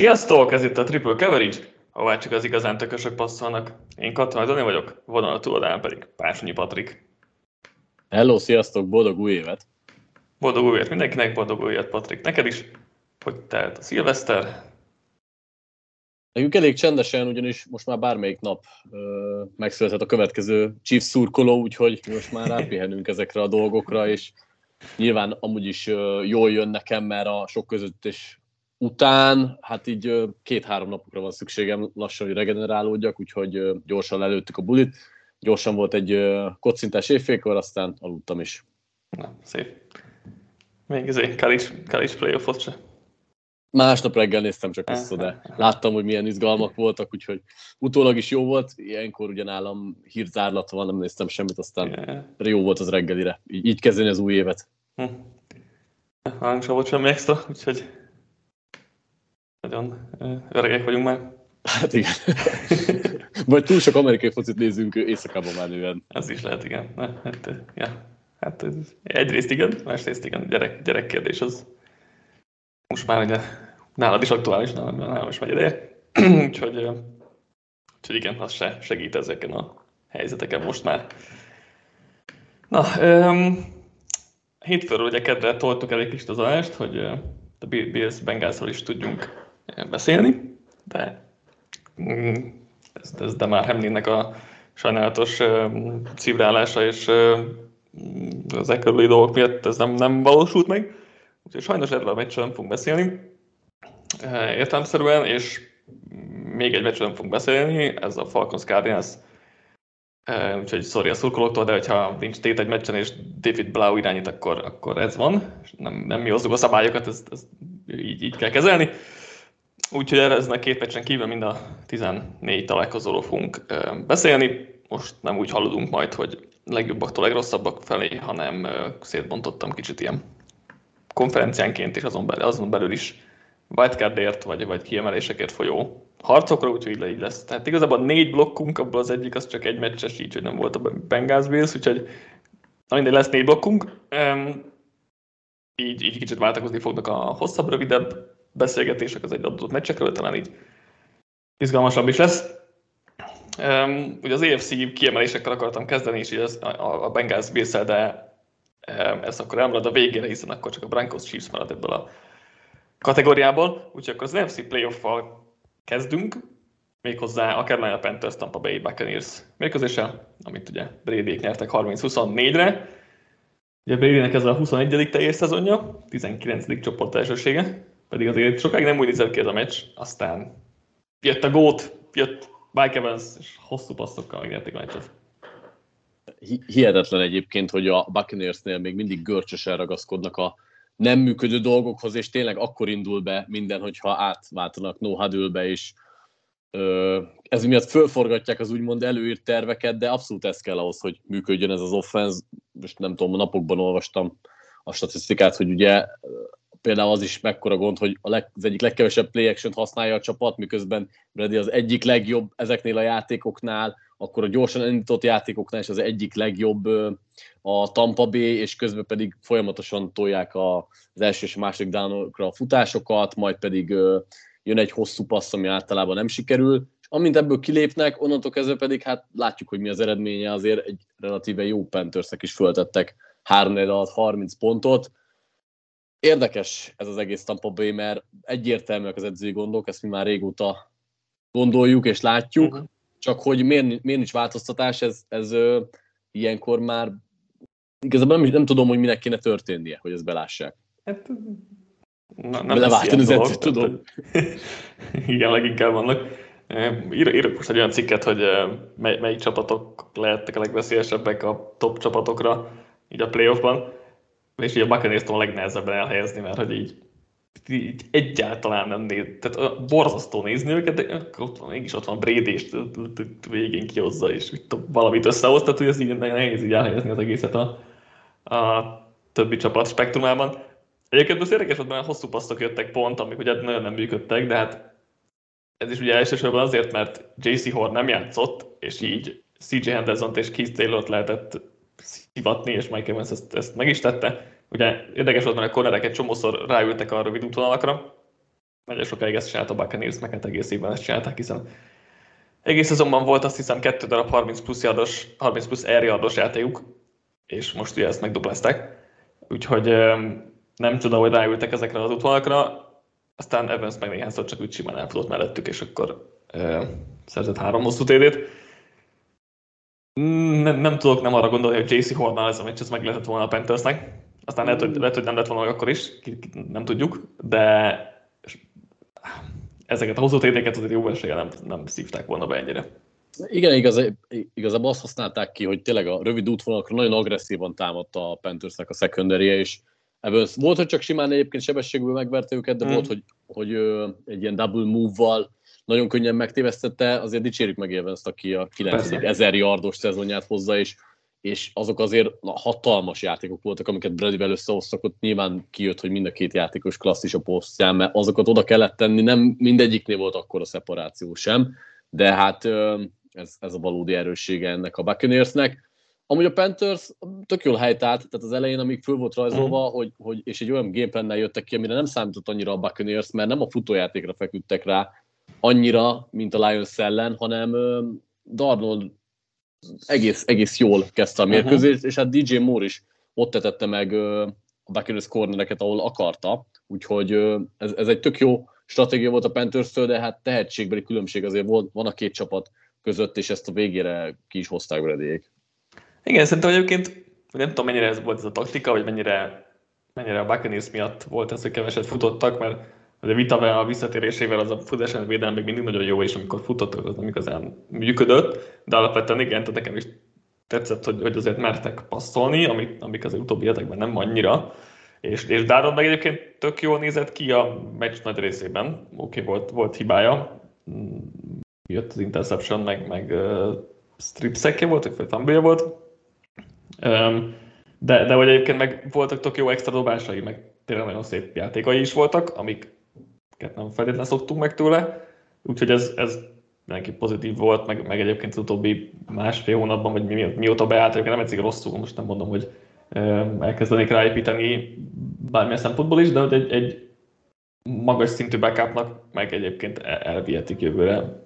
Sziasztok! Ez itt a Triple Coverage, ahová csak az igazán tökösök passzolnak. Én Katonai Dani vagyok, vonal a túladán pedig Pásonyi Patrik. Hello, sziasztok, boldog új évet! Boldog új évet mindenkinek, boldog új évet Patrik. Neked is, hogy telt a szilveszter? Nekünk elég csendesen, ugyanis most már bármelyik nap ö, megszületett a következő Chiefs szurkoló, úgyhogy most már rápihenünk ezekre a dolgokra, és nyilván amúgy is ö, jól jön nekem, mert a sok között és után, hát így két-három napokra van szükségem lassan, hogy regenerálódjak, úgyhogy gyorsan lelőttük a bulit. Gyorsan volt egy kocintás évfélkor, aztán aludtam is. Na, szép. Még ezért Kalis, Kalis playoffot se. Másnap reggel néztem csak vissza, de láttam, hogy milyen izgalmak voltak, úgyhogy utólag is jó volt. Ilyenkor ugye nálam hírzárlat van, nem néztem semmit, aztán yeah. jó volt az reggelire. Így, így kezdeni az új évet. Hm. Nálunk sem volt semmi extra, úgyhogy nagyon öregek vagyunk már. Hát igen. Vagy túl sok amerikai focit nézünk éjszakában menően. Ez is lehet, igen. Hát, ja. hát egyrészt igen, másrészt igen, gyerek, gyerek kérdés az. Most már ugye nálad is aktuális, nálam, nálam is megy ideje. úgyhogy, úgyhogy igen, az se segít ezeken a helyzeteken most már. Na, um, hétfőről ugye kedre toltuk el egy kis az adást, hogy a Bills Bengalsról is tudjunk beszélni, de mm, ez, ez de már Hemlinnek a sajnálatos szívrálása és az e dolgok miatt ez nem, nem valósult meg. Úgyhogy sajnos erről a meccsről nem fogunk beszélni értelmszerűen, és még egy meccsről nem fogunk beszélni, ez a Falcons Cardinals úgyhogy sorry a szurkolóktól, de hogyha nincs tét egy meccsen, és David Blau irányít, akkor, akkor ez van. Nem, nem mi hozzuk a szabályokat, ezt, ezt így, így kell kezelni. Úgyhogy erre ezen két meccsen kívül mind a 14 találkozóról fogunk beszélni. Most nem úgy haladunk majd, hogy legjobbaktól legrosszabbak felé, hanem szétbontottam kicsit ilyen konferenciánként, és azon belül, azon belül is wildcardért, vagy, vagy kiemelésekért folyó harcokra, úgyhogy így lesz. Tehát igazából négy blokkunk, abból az egyik az csak egy meccses, így, hogy nem volt a Bengals Bills, úgyhogy mindegy lesz négy blokkunk. így, így kicsit váltakozni fognak a hosszabb, rövidebb beszélgetések az egy adott meccsekről, talán így izgalmasabb is lesz. Um, ugye az AFC kiemelésekkel akartam kezdeni, és így az, a, a Bengals bills de um, ez akkor elmarad a végére, hiszen akkor csak a Broncos Chiefs marad ebből a kategóriából. Úgyhogy akkor az NFC playoff-val kezdünk, méghozzá a Carolina Panthers Tampa Bay Buccaneers mérkőzéssel, amit ugye brady nyertek 30-24-re. Ugye Bradynek ez a 21. teljes szezonja, 19. csoport elsősége, pedig azért sokáig nem úgy nézett ki ez a meccs, aztán jött a gót, jött Mike Evans, és hosszú passzokkal megnyerték a meccset. Hihetetlen egyébként, hogy a Buccaneersnél még mindig görcsösen ragaszkodnak a nem működő dolgokhoz, és tényleg akkor indul be minden, hogyha átváltanak no huddle és ez miatt fölforgatják az úgymond előírt terveket, de abszolút ez kell ahhoz, hogy működjön ez az offense. Most nem tudom, napokban olvastam a statisztikát, hogy ugye például az is mekkora gond, hogy a leg, az egyik legkevesebb play action használja a csapat, miközben Brady az egyik legjobb ezeknél a játékoknál, akkor a gyorsan indított játékoknál is az egyik legjobb a Tampa Bay, és közben pedig folyamatosan tolják az első és a második dánokra a futásokat, majd pedig jön egy hosszú passz, ami általában nem sikerül, és amint ebből kilépnek, onnantól kezdve pedig hát látjuk, hogy mi az eredménye, azért egy relatíve jó Panthersnek is föltettek 3 alatt 30 pontot, Érdekes ez az egész Tampa Bay, mert egyértelműek az edzői gondok, ezt mi már régóta gondoljuk és látjuk, uh-huh. csak hogy miért, miért nincs változtatás, ez, ez ö, ilyenkor már igazából nem, nem tudom, hogy minek kéne történnie, hogy ezt belássák. Hát, na, nem Beleváltani az edzőt, tudom. Igen, leginkább vannak. Írok most egy olyan cikket, hogy mely, melyik csapatok lehettek a legveszélyesebbek a top csapatokra így a playoffban és így a buccaneers a legnehezebben elhelyezni, mert hogy így, így egyáltalán nem néz, tehát borzasztó nézni őket, de ott van, mégis ott van Brady, és végén kihozza, és valamit összehoz, tehát hogy ez így nehéz így elhelyezni az egészet a, a többi csapat spektrumában. Egyébként az érdekes volt, mert hosszú passzok jöttek pont, amik ugye nagyon nem működtek, de hát ez is ugye elsősorban azért, mert JC Horn nem játszott, és így CJ Henderson-t és Keith Taylor-t lehetett szivatni, és Mike Evans ezt, ezt meg is tette. Ugye érdekes volt, mert a cornerek egy csomószor ráültek a rövid útvonalakra, nagyon sokáig ezt csinálta a Buccaneers, meg hát egész évben ezt csinálták, hiszen egész szezonban volt azt hiszem kettő darab 30 plusz, yardos, 30 plusz air yardos játékuk, és most ugye ezt megduplázták. Úgyhogy nem tudom, hogy ráültek ezekre az útvonalakra, aztán Evans meg néhányszor csak úgy simán elfutott mellettük, és akkor e, szerzett három hosszú TD-t. Nem, nem tudok nem arra gondolni, hogy JC Hornál ez a meccs, ez meg lehetett volna a Panthersnek. Aztán lehet, hogy, lehet, hogy nem lett volna akkor is, nem tudjuk, de ezeket a hosszú TD-ket azért jó esélye nem, nem szívták volna be ennyire. Igen, igaz, igazából azt használták ki, hogy tényleg a rövid útvonalakra nagyon agresszívan támadta a Panthersnek a secondary és ebből volt, hogy csak simán egyébként sebességből megverte őket, de mm. volt, hogy, hogy egy ilyen double move-val nagyon könnyen megtévesztette, azért dicsérjük meg Evans-t, aki a 9. ezer yardos szezonját hozza, és, és azok azért na, hatalmas játékok voltak, amiket Bradyvel összehoztak, ott nyilván kijött, hogy mind a két játékos klasszis a posztján, mert azokat oda kellett tenni, nem mindegyiknél volt akkor a szeparáció sem, de hát ez, ez a valódi erőssége ennek a Buccaneersnek. Amúgy a Panthers tök jól helytált, tehát az elején, amíg föl volt rajzolva, mm. hogy, hogy, és egy olyan gameplannel jöttek ki, amire nem számított annyira a Buccaneers, mert nem a futójátékra feküdtek rá annyira, mint a Lions ellen, hanem Darnold egész, egész jól kezdte a mérkőzést, uh-huh. és hát DJ Moore is ott tetette meg a Buccaneers cornereket, ahol akarta, úgyhogy ez, ez egy tök jó stratégia volt a panthers de hát tehetségbeli különbség azért volt, van a két csapat között, és ezt a végére ki is hozták Bradyék. Igen, szerintem egyébként, nem tudom mennyire ez volt ez a taktika, vagy mennyire, mennyire a Buccaneers miatt volt ez, hogy keveset futottak, mert a vita a visszatérésével az a futás védelem még mindig nagyon jó, és amikor futottak, az nem igazán működött, de alapvetően igen, tehát nekem is tetszett, hogy, hogy azért mertek passzolni, amik, amik az utóbbi hetekben nem annyira. És, és Dáron meg egyébként tök jól nézett ki a meccs nagy részében. Oké, okay, volt, volt hibája, jött az interception, meg, meg uh, strip volt, vagy fumble volt, de, de hogy egyébként meg voltak tök jó extra dobásai, meg tényleg nagyon szép játékai is voltak, amiket nem feltétlenül szoktunk meg tőle, úgyhogy ez, ez mindenki pozitív volt, meg, meg egyébként az utóbbi másfél hónapban, vagy mi, mióta beállt, nem egyszer rosszul, most nem mondom, hogy elkezdenék ráépíteni bármilyen szempontból is, de hogy egy, egy magas szintű backupnak meg egyébként elvihetik jövőre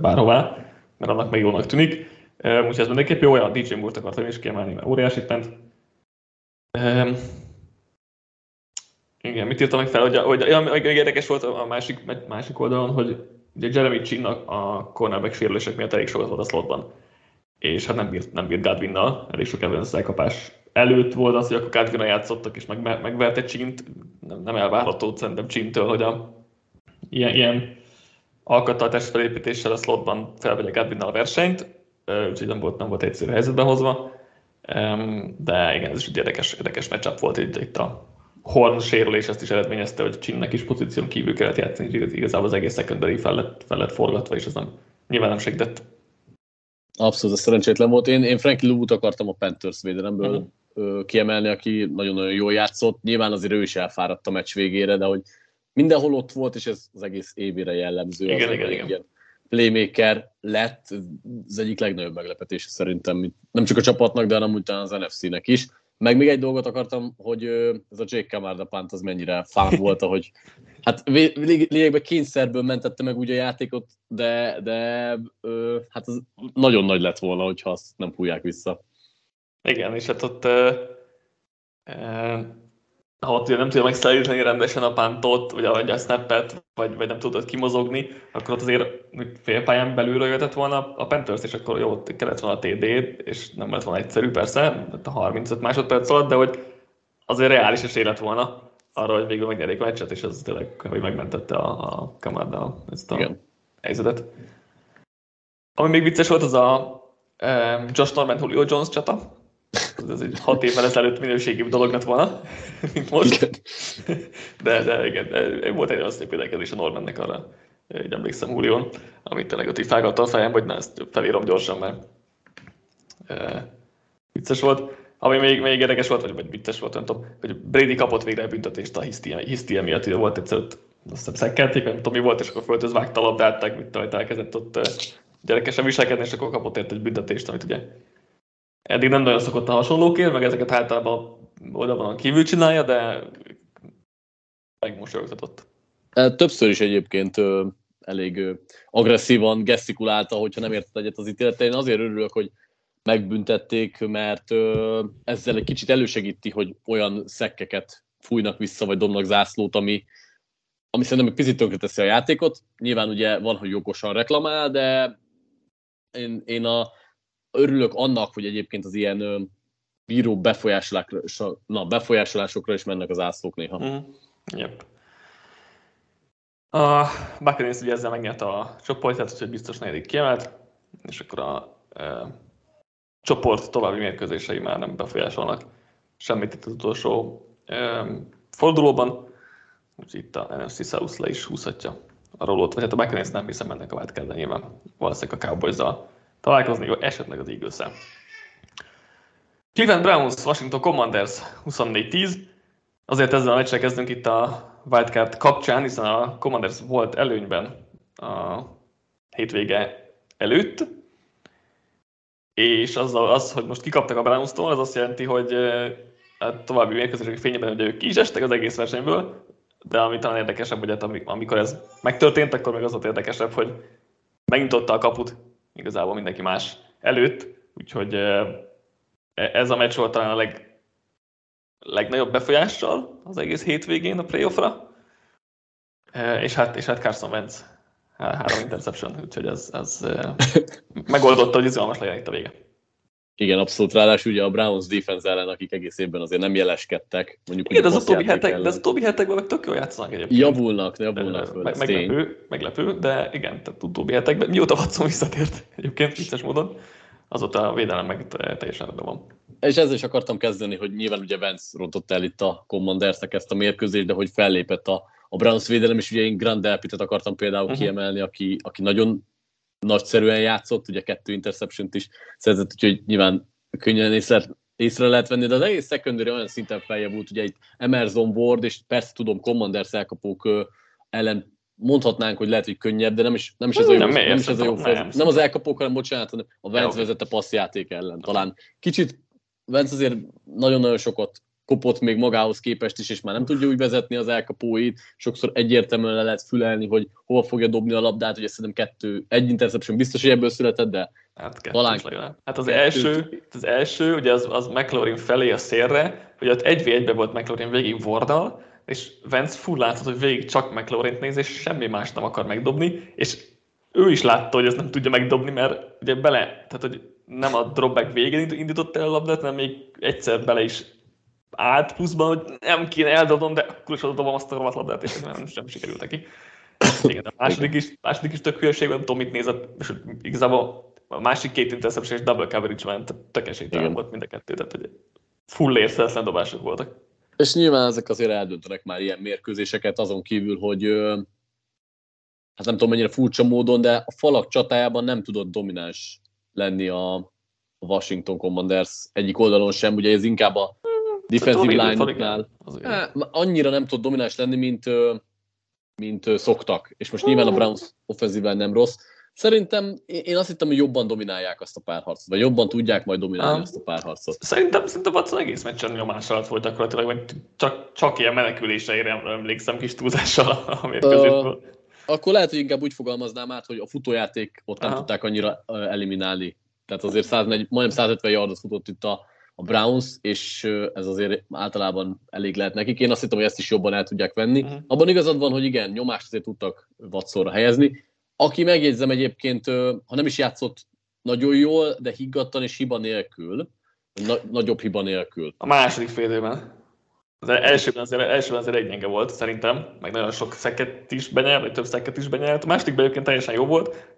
bárhová, mert annak meg jónak tűnik. Úgyhogy ez mindenképp jó, olyan DJ Moore-t akartam is kiemelni, mert óriási pent. Igen, mit írtam meg fel, hogy, hogy, hogy érdekes volt a másik, másik oldalon, hogy ugye Jeremy Chin a, a cornerback sérülések miatt elég sokat volt a slotban. És hát nem bírt, nem bírt Godwinnal, elég sok Evans elkapás előtt volt az, hogy akkor Godwinnal játszottak és meg, megverte Csint, nem, nem elvárható szerintem Csintől, hogy a, ilyen, ilyen alkattartás felépítéssel a slotban felvegye Godwinnal a versenyt, úgyhogy nem volt, nem volt egyszerű helyzetben hozva. De igen, ez is egy érdekes, érdekes matchup volt itt, itt a Horn sérülés ezt is eredményezte, hogy Csinnek is pozíción kívül kellett játszani, igazából az egész secondary fel lett, fel lett forgatva, és ez nem, nyilván nem segített. Abszolút, ez szerencsétlen volt. Én, én Frankie Lubut akartam a Panthers védelemből uh-huh. kiemelni, aki nagyon-nagyon jól játszott. Nyilván azért ő is elfáradt a meccs végére, de hogy mindenhol ott volt, és ez az egész évére jellemző. Igen, az igen, igen. igen playmaker lett, az egyik legnagyobb meglepetése szerintem, nem csak a csapatnak, de amúgy az NFC-nek is. Meg még egy dolgot akartam, hogy ez a Jake Camarda pant az mennyire fán volt, hogy hát lényegben kényszerből mentette meg úgy a játékot, de, de hát az nagyon nagy lett volna, hogyha azt nem fújják vissza. Igen, és hát ott ha ott nem tudja megszállítani rendesen a pántot, vagy a snappet, vagy, vagy nem tudod kimozogni, akkor ott azért félpályán belülről jöhetett volna a Panthers, és akkor jó, ott kellett volna a TD, és nem lett volna egyszerű persze, a 35 másodperc alatt, de hogy azért reális esély lett volna arra, hogy végül megnyerik a meccset, és ez tényleg hogy megmentette a, a Kamarda ezt a Igen. helyzetet. Ami még vicces volt, az a um, Josh Norman Julio Jones csata, ez egy hat évvel ezelőtt minőségi dolog lett volna, mint most. De, de igen, de volt egy olyan szép védekezés a Normannek arra, így emlékszem Húlion, amit tényleg ott így a fejem, hogy na, ezt felírom gyorsan, mert e, vicces volt. Ami még, még érdekes volt, vagy, vagy vicces volt, nem tudom, hogy Brady kapott végre büntetést a hisztia miatt, hogy volt egyszer ott, azt hiszem szekkelték, nem tudom mi volt, és akkor földhöz vágta a labdát, meg mit elkezdett ott gyerekesen viselkedni, és akkor kapott ért egy büntetést, amit ugye Eddig nem nagyon szokott a hasonlóként, meg ezeket általában oda van kívül csinálja, de megmosolyogtatott. Többször is egyébként elég agresszívan gesztikulálta, hogyha nem értett egyet az ítéletre. Én azért örülök, hogy megbüntették, mert ezzel egy kicsit elősegíti, hogy olyan szekkeket fújnak vissza, vagy dobnak zászlót, ami, ami szerintem egy picit tönkreteszi a játékot. Nyilván ugye van, hogy jogosan reklamál, de én, én a, örülök annak, hogy egyébként az ilyen bíró befolyásolásokra, na, befolyásolásokra is mennek az ászlók néha. Mm. Yep. A Buccaneers ugye ezzel megnyerte a csoportját, úgyhogy biztos negyedik kiemelt, és akkor a e, csoport további mérkőzései már nem befolyásolnak semmit itt az utolsó e, fordulóban, úgyhogy itt a NFC South le is húzhatja a rolót, vagy hát a Buccaneers nem hiszem ennek a de nyilván valószínűleg a cowboys találkozni, esetleg az eagles -el. Cleveland Browns, Washington Commanders 24-10. Azért ezzel a meccsel kezdünk itt a wildcard kapcsán, hiszen a Commanders volt előnyben a hétvége előtt, és az, az hogy most kikaptak a Brownstól, az azt jelenti, hogy a további mérkőzések fényében ugye ők ki is estek az egész versenyből, de ami talán érdekesebb, hogy hát amikor ez megtörtént, akkor meg az volt érdekesebb, hogy megnyitotta a kaput igazából mindenki más előtt, úgyhogy e, ez a meccs volt talán a leg, legnagyobb befolyással az egész hétvégén a playoffra, és hát, és hát Carson Wentz három interception, úgyhogy ez, ez megoldotta, hogy izgalmas legyen itt a vége. Igen, abszolút. Ráadásul ugye a Browns defense ellen, akik egész évben azért nem jeleskedtek. Mondjuk, Igen, de az, utóbbi hetek, de az utóbbi hetekben meg tök jól játszanak egyébként. Javulnak, javulnak föl, meg, meglepő, meglepő, de igen, tehát utóbbi hetekben, mióta Watson visszatért egyébként vicces módon, azóta a védelem meg teljesen rendben van. És ezzel is akartam kezdeni, hogy nyilván ugye Vance rontott el itt a commanders ezt a mérkőzést, de hogy fellépett a, a Browns védelem, és ugye én Grand Delpitet akartam például uh-huh. kiemelni, aki, aki nagyon nagyszerűen játszott, ugye kettő interception is szerzett, úgyhogy nyilván könnyen észre, észre lehet venni, de az egész secondary olyan szinten feljebb volt, ugye itt Emerson Ward, és persze tudom, Commanders elkapók ellen mondhatnánk, hogy lehet, hogy könnyebb, de nem is, nem is ez a jó, nem, nem, is ez a jó nem, nem, az elkapók, hanem bocsánat, hanem a Vence vezette passzjáték ellen. Talán kicsit Vence azért nagyon-nagyon sokat kopott még magához képest is, és már nem tudja úgy vezetni az elkapóit. Sokszor egyértelműen le lehet fülelni, hogy hova fogja dobni a labdát, ugye szerintem kettő, egy interception biztos, hogy ebből született, de hát talán... Legalább. Hát az első, az első, ugye az, az McLaurin felé a szélre, hogy ott egy 1 volt McLaurin végig Vordal, és Vance full látszott, hogy végig csak McLaurin néz, és semmi más nem akar megdobni, és ő is látta, hogy ezt nem tudja megdobni, mert ugye bele, tehát hogy nem a dropback végén indított el a labdát, hanem még egyszer bele is állt pluszban, hogy nem kéne eldobnom, de akkor is dobom azt a labdát, és nem sem sikerült neki. Igen, a második is, második is tök hülyeség, nem tudom, mit nézett, és igazából a másik két interception és double coverage ment, tök esélytelen volt mind a kettő, tehát hogy full érszeretlen dobások voltak. És nyilván ezek azért eldöntenek már ilyen mérkőzéseket, azon kívül, hogy hát nem tudom mennyire furcsa módon, de a falak csatájában nem tudott domináns lenni a Washington Commanders egyik oldalon sem, ugye ez inkább a defensive line-nál annyira nem tud domináns lenni, mint, mint szoktak. És most nyilván a Browns offensive line nem rossz. Szerintem én azt hittem, hogy jobban dominálják azt a párharcot, vagy jobban tudják majd dominálni ah. azt a párharcot. Szerintem, szerintem Watson egész meccsen nyomás alatt volt gyakorlatilag, vagy csak, csak ilyen meneküléseire emlékszem kis túlzással a mérkőzésből. Uh, akkor lehet, hogy inkább úgy fogalmaznám át, hogy a futójáték ott nem Aha. tudták annyira eliminálni. Tehát azért 140, majdnem 150 yardot futott itt a, a Browns, és ez azért általában elég lehet nekik. Én azt hittem, hogy ezt is jobban el tudják venni. Uh-huh. Abban igazad van, hogy igen, nyomást azért tudtak Watsonra helyezni. Aki megjegyzem egyébként, ha nem is játszott nagyon jól, de higgadtan és hiba nélkül, na- nagyobb hiba nélkül. A második fél évben. Az elsőben azért, elsőben azért egy gyenge volt, szerintem, meg nagyon sok szeket is benyert, vagy több szeket is benyert. A másodikban egyébként teljesen jó volt,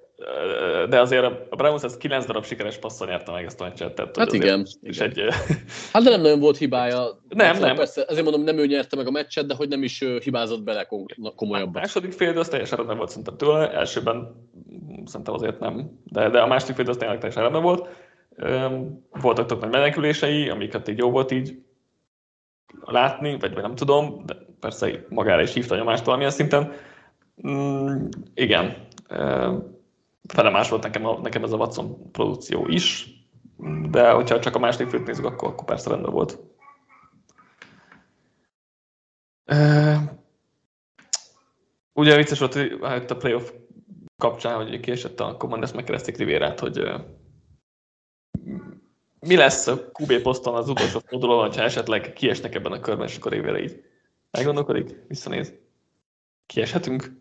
de azért a Browns ez 9 darab sikeres passzal nyerte meg ezt a meccset. Tehát, hát igen. És igen. Egy... hát de nem nagyon volt hibája. Nem, hát, nem. Persze, ezért mondom, nem ő nyerte meg a meccset, de hogy nem is hibázott bele komolyabban. A második fél, az teljesen rendben volt szerintem tőle, elsőben szerintem azért nem, de, de a második fél az tényleg teljesen rendben volt. Voltak tök nagy menekülései, amiket így jó volt így látni, vagy, vagy nem tudom, de persze magára is hívta a nyomást valamilyen szinten. Mm, igen, fele más volt nekem, a, nekem ez a Watson produkció is, de hogyha csak a második főt nézzük, akkor, akkor persze rendben volt. Ugye vicces volt, hogy a playoff kapcsán, hogy kiesett a Commanders, megkereszték Rivérát, hogy mi lesz a QB poszton az utolsó fordulóban, ha esetleg kiesnek ebben a körben, és akkor Rivera így meggondolkodik, visszanéz. Kieshetünk?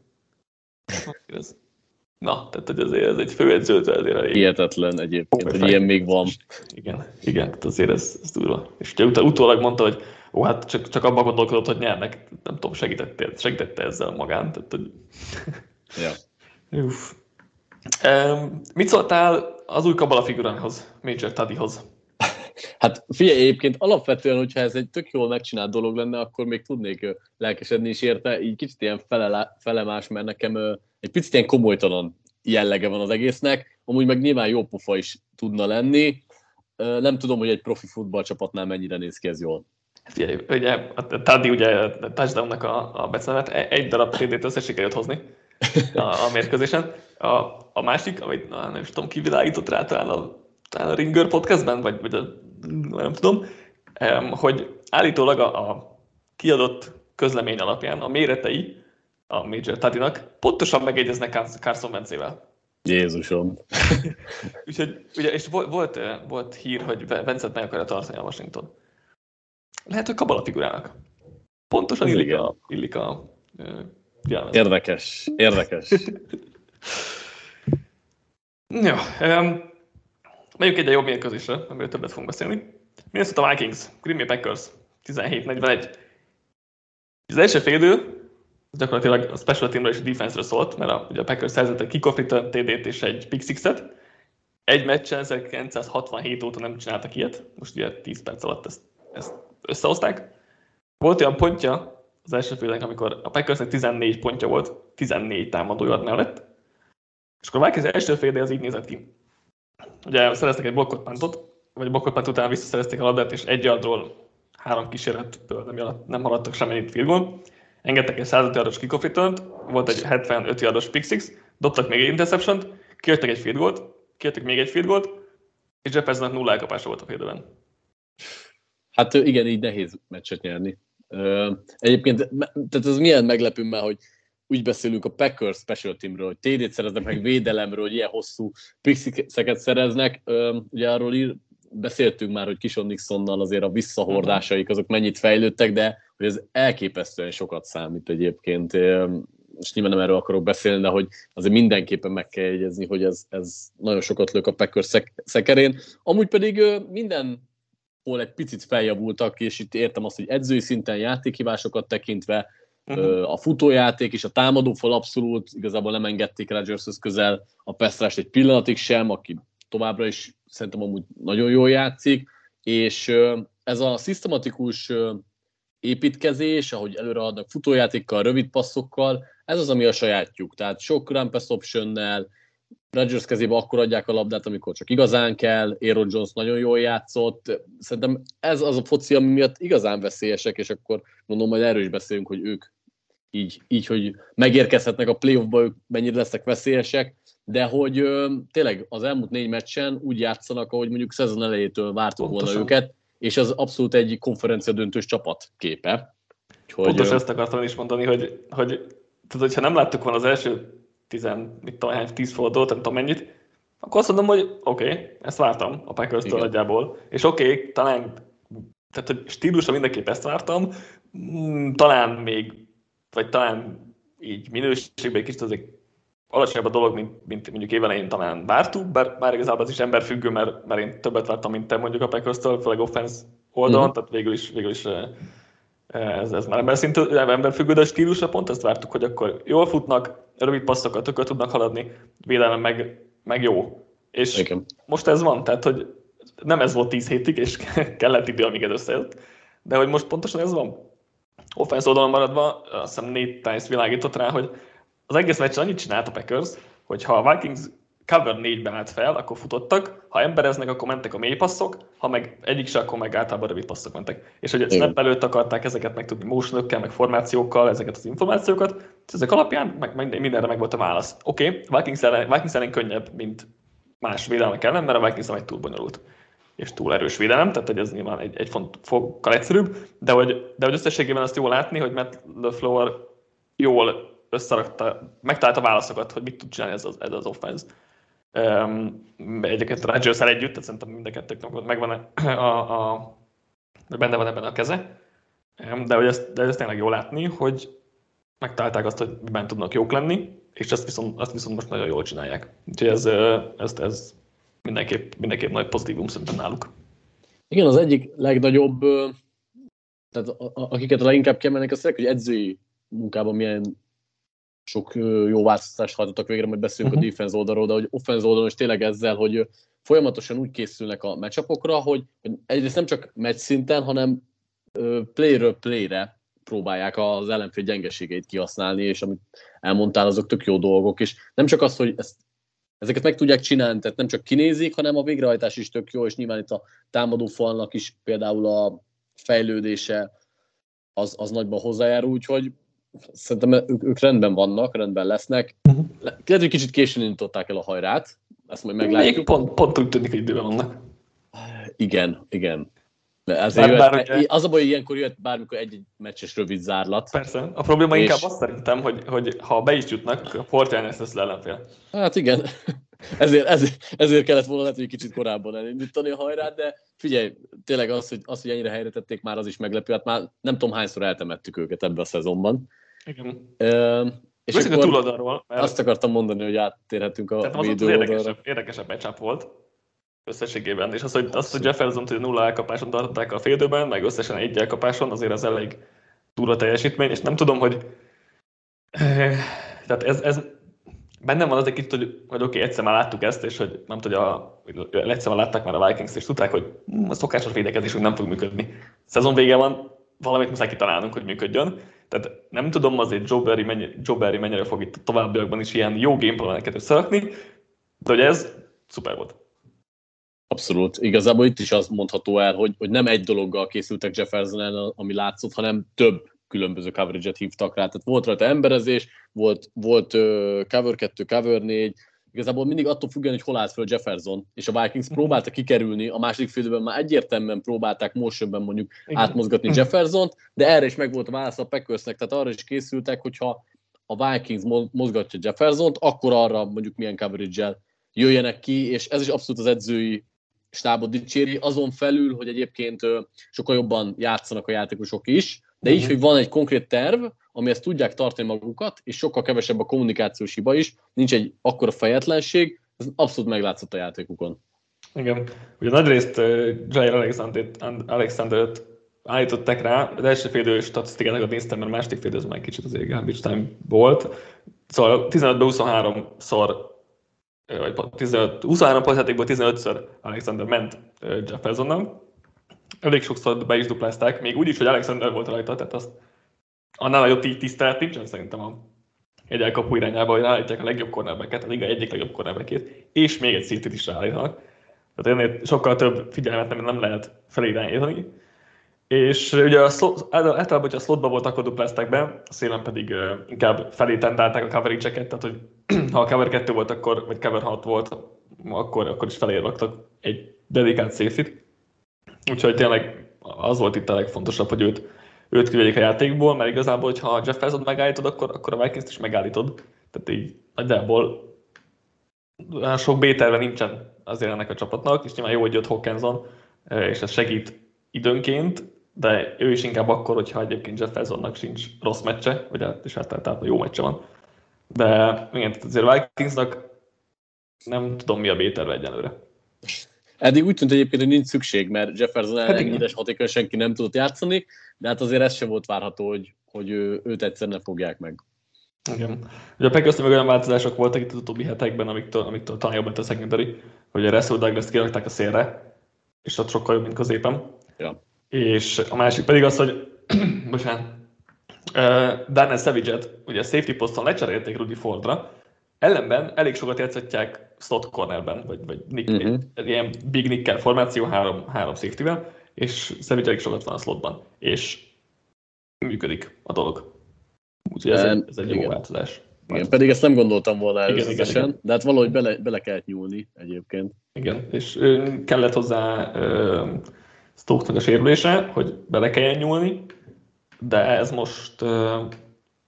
Na, tehát hogy azért ez egy főedzőtől azért elég. Hihetetlen egyébként, hogy ilyen még van. Igen, igen, tehát azért ez, ez durva. És ugye ut- utólag mondta, hogy ó, hát csak, csak abban gondolkodott, hogy nyernek, nem tudom, segítette, segítette ezzel magán. Tehát, hogy... ja. Uff. Um, mit szóltál az új kabala figurához, Major Tadihoz? Hát figyelj, egyébként alapvetően, hogyha ez egy tök jól megcsinált dolog lenne, akkor még tudnék lelkesedni is érte, így kicsit ilyen fele, felemás, mert nekem egy picit ilyen komolytalan jellege van az egésznek, amúgy meg nyilván jó pofa is tudna lenni. Nem tudom, hogy egy profi futballcsapatnál mennyire néz ki ez jól. Figyelj, ugye a Taddy ugye a touchdownnak a, a becenevet, egy darab TD-t össze sikerült hozni a, a mérkőzésen. A, a másik, amit na, nem is tudom, kivilágított rá talán a, talán a Ringer podcastben, vagy, vagy a, nem tudom, hogy állítólag a, a kiadott közlemény alapján a méretei a Major Tadinak pontosan megegyeznek Carson Wentzével. Jézusom. Úgyhogy, ugye, és volt, volt hír, hogy Vencet meg akarja tartani a Washington. Lehet, hogy kabala figurának. Pontosan illik a, illik a uh, Érdekes, érdekes. Jó, um, megyünk egy jobb mérkőzésre, amiről többet fogunk beszélni. Minnesota Vikings, Green Bay Packers, 17-41. Az első fél idő gyakorlatilag a special teamről és a defense-ről szólt, mert a, ugye a Packers szerzett egy kickoff return TD-t és egy pick six-et. Egy meccsen 1967 óta nem csináltak ilyet, most ugye 10 perc alatt ezt, ezt összehozták. Volt olyan pontja az első félnek, amikor a Packersnek 14 pontja volt, 14 támadója mellett, és akkor a első fél az így nézett ki. Ugye szereztek egy blokkot pántot, vagy blokkot pánt után visszaszerezték a labdát, és egy yardról három kísérletből nem, nem haladtak semmit field goal engedtek egy 105 yardos kickoff volt egy 75 yardos pick six, dobtak még egy interception kértek egy field goalt, kértek még egy field goalt, és Jeffersonnak nulla elkapása volt a félidőben. Hát igen, így nehéz meccset nyerni. Egyébként, tehát ez milyen meglepő már, hogy úgy beszélünk a Packers special teamről, hogy TD-t szereznek, meg védelemről, hogy ilyen hosszú pixeket szereznek. Ugye arról ír, beszéltünk már, hogy Kison Nixonnal azért a visszahordásaik azok mennyit fejlődtek, de hogy ez elképesztően sokat számít egyébként. És nyilván nem erről akarok beszélni, de hogy azért mindenképpen meg kell jegyezni, hogy ez, ez nagyon sokat lök a Packers szekerén. Amúgy pedig minden hol egy picit feljavultak, és itt értem azt, hogy edzői szinten játékhívásokat tekintve, uh-huh. a futójáték és a támadófal abszolút, igazából nem engedték Rodgershoz közel a Pestrást egy pillanatig sem, aki továbbra is szerintem amúgy nagyon jól játszik, és ez a szisztematikus építkezés, ahogy előre adnak futójátékkal, rövid passzokkal, ez az, ami a sajátjuk. Tehát sok run pass optionnel, Rodgers kezébe akkor adják a labdát, amikor csak igazán kell, Aaron Jones nagyon jól játszott. Szerintem ez az a foci, ami miatt igazán veszélyesek, és akkor mondom, majd erről is beszélünk, hogy ők így, így hogy megérkezhetnek a playoffba, ők mennyire lesznek veszélyesek, de hogy ö, tényleg az elmúlt négy meccsen úgy játszanak, ahogy mondjuk szezon elejétől vártuk Pontosan. volna őket, és az abszolút egy konferencia döntős csapat képe. Hogy, Pontosan ezt akartam is mondani, hogy, hogy tehát, hogyha nem láttuk volna az első 10, mit tudom, hány, 10 fordulót, nem tudom mennyit, akkor azt mondom, hogy oké, okay, ezt vártam a Packers-től nagyjából, és oké, okay, talán tehát hogy stílusra mindenképp ezt vártam, mm, talán még, vagy talán így minőségben egy kicsit azért alacsonyabb a dolog, mint, mint mondjuk évelején talán vártuk, bár, bár igazából az is emberfüggő, mert, mert én többet vártam, mint te mondjuk a Packers-től, főleg offense oldalon, mm. tehát végül is, végül is ez, ez már ember szintű, emberfüggő, de a stílusra pont ezt vártuk, hogy akkor jól futnak, rövid passzokat tökön tudnak haladni, védelem meg, meg jó. És Igen. most ez van, tehát hogy nem ez volt 10 hétig, és kellett idő, amíg ez összejött, de hogy most pontosan ez van. Offense oldalon maradva, azt hiszem négy Times világított rá, hogy az egész meccs annyit csinált a Packers, hogy ha a Vikings cover 4-ben állt fel, akkor futottak, ha embereznek, akkor mentek a mély passzok, ha meg egyik se, akkor meg általában rövid passzok mentek. És hogy snap előtt akarták ezeket megtudni motionökkel, meg formációkkal, ezeket az információkat, és ezek alapján meg, meg mindenre meg volt a válasz. Oké, okay, Vikings, ellen, Vikings ellen könnyebb, mint más védelmek ellen, mert a Vikings nem egy túl bonyolult és túl erős védelem, tehát hogy ez nyilván egy, egy font fokkal egyszerűbb, de hogy, de hogy összességében azt jól látni, hogy Matt LeFleur jól összerakta, megtalálta válaszokat, hogy mit tud csinálni ez az, ez az offense. Um, egyébként rodgers együtt, tehát szerintem mind a kettőknek megvan a, a, benne van ebben a keze. De hogy ezt, de ezt tényleg jó látni, hogy megtalálták azt, hogy miben tudnak jók lenni, és ezt viszont, azt viszont most nagyon jól csinálják. Úgyhogy ez, ez, ez mindenképp, mindenképp nagy pozitívum szerintem náluk. Igen, az egyik legnagyobb, tehát akiket a leginkább kiemelnek, az hogy edzői munkában milyen sok jó változtatást hajtottak végre, majd beszélünk uh-huh. a mhm. defense oldalról, de hogy offense oldalon is tényleg ezzel, hogy folyamatosan úgy készülnek a meccsapokra, hogy egyrészt nem csak meccs szinten, hanem playről playre próbálják az ellenfél gyengeségeit kihasználni, és amit elmondtál, azok tök jó dolgok, és nem csak az, hogy ezt, ezeket meg tudják csinálni, tehát nem csak kinézik, hanem a végrehajtás is tök jó, és nyilván itt a támadó falnak is például a fejlődése az, az nagyban hozzájárul, úgyhogy szerintem ők, ők rendben vannak, rendben lesznek. Uh-huh. Lehet, hogy kicsit későn indították el a hajrát, ezt majd meglátjuk. Még pont, pont úgy tűnik, hogy időben vannak. Igen, igen. Azért bár, bár, jöhet, az a baj, hogy ilyenkor jöhet bármikor egy-egy meccses rövid zárlat. Persze. A probléma és... inkább azt szerintem, hogy, hogy ha be is jutnak, a Fortnite lesz ellenfél. Hát igen. ezért, ezért, ezért kellett volna lehet, hogy kicsit korábban elindítani a hajrát, de figyelj, tényleg az, hogy, az, hogy ennyire helyre tették, már az is meglepő. Hát már nem tudom hányszor eltemettük őket ebbe a szezonban. Igen. Uh, és akkor a túloldalról. Mert... Azt akartam mondani, hogy áttérhetünk a Tehát védő az érdekesebb, érdekesebb volt összességében, és az, hogy, azt, hogy Jefferson hogy nulla elkapáson tartották a félidőben, meg összesen egy elkapáson, azért az elég túra teljesítmény, és nem tudom, hogy eh, tehát ez, ez bennem van az egy kicsit, hogy, hogy oké, okay, egyszer már láttuk ezt, és hogy nem tudja, egyszer már látták már a Vikings, és tudták, hogy hm, a szokásos védekezés hogy nem fog működni. Szezon vége van, valamit muszáj kitalálnunk, hogy működjön. Tehát nem tudom azért Joe Barry, mennyi, Joe Barry mennyire fog itt a továbbiakban is ilyen jó gameplaneket összerakni, de hogy ez szuper volt. Abszolút. Igazából itt is azt mondható el, hogy, hogy nem egy dologgal készültek Jefferson ellen, ami látszott, hanem több különböző coverage-et hívtak rá. Tehát volt rajta emberezés, volt, volt uh, cover 2, cover 4, igazából mindig attól függően, hogy hol állt föl Jefferson, és a Vikings próbálta kikerülni, a második félben már egyértelműen próbálták motionben mondjuk Igen. átmozgatni Jefferson-t, de erre is meg volt a válasz a Packersnek, tehát arra is készültek, hogyha a Vikings mozgatja Jefferson-t, akkor arra mondjuk milyen coverage jöjjenek ki, és ez is abszolút az edzői stábot dicséri, azon felül, hogy egyébként sokkal jobban játszanak a játékosok is, de így, mhm. hogy van egy konkrét terv, amihez tudják tartani magukat, és sokkal kevesebb a kommunikációs hiba is, nincs egy akkora fejetlenség, ez abszolút meglátszott a játékukon. Igen. Ugye nagy részt uh, Jair Alexander-t állították rá, az első félidő statisztikának néztem, mert a második félidő az már kicsit az garbage time volt. Szóval 15-23-szor vagy 15, 23 játékból 15-ször Alexander ment Jeffersonnal. Elég sokszor be is duplázták, még úgy is, hogy Alexander volt rajta, tehát azt annál nagyobb tisztelet nincsen szerintem a egy elkapó irányába, hogy ráállítják a legjobb cornerbacket, a liga egyik legjobb cornerbackét, és még egy szintét is ráállítanak. Tehát ennél sokkal több figyelmet nem, nem lehet felirányítani. És ugye a slot, általában, hogyha a slotba volt, akkor duplázták be, a szélen pedig uh, inkább felé tentálták a coverage-eket, tehát hogy ha a cover 2 volt, akkor, vagy cover 6 volt, akkor, akkor is felé raktak egy dedikált safety Úgyhogy tényleg az volt itt a legfontosabb, hogy őt, őt kivegyék a játékból, mert igazából, ha Jefferson megállítod, akkor, akkor a Vikings is megállítod. Tehát így nagyjából sok b nincsen azért ennek a csapatnak, és nyilván jó, hogy jött Hawkinson, és ez segít időnként, de ő is inkább akkor, hogyha egyébként Jeffersonnak sincs rossz meccse, vagy hát is általában jó meccse van. De igen, azért Vikingsnak nem tudom mi a B-terve egyelőre. Eddig úgy tűnt egyébként, hogy nincs szükség, mert Jefferson hát ennyire hatékony senki nem tudott játszani, de hát azért ez sem volt várható, hogy, hogy ő, őt egyszer ne fogják meg. Igen. Ugye a packers olyan változások voltak itt az utóbbi hetekben, amiktől, amiktől talán jobban a secondary, hogy a Russell Douglas kirakták a szélre, és ott sokkal jobb, mint középen. Ja. És a másik pedig az, hogy bocsánat, uh, Daniel Savage-et ugye a safety poszton lecserélték Rudy Fordra, ellenben elég sokat játszhatják slot cornerben, vagy, vagy nick, uh-huh. ilyen big nickel formáció, három, három safety-vel, és Savage elég sokat van a slotban, és működik a dolog. Úgyhogy ez, egy, ez egy igen. jó változás. Igen, pedig ezt nem gondoltam volna előzetesen, de hát valahogy bele, bele kellett nyúlni egyébként. Igen, és kellett hozzá Stokesnak a sérülése, hogy bele kelljen nyúlni, de ez most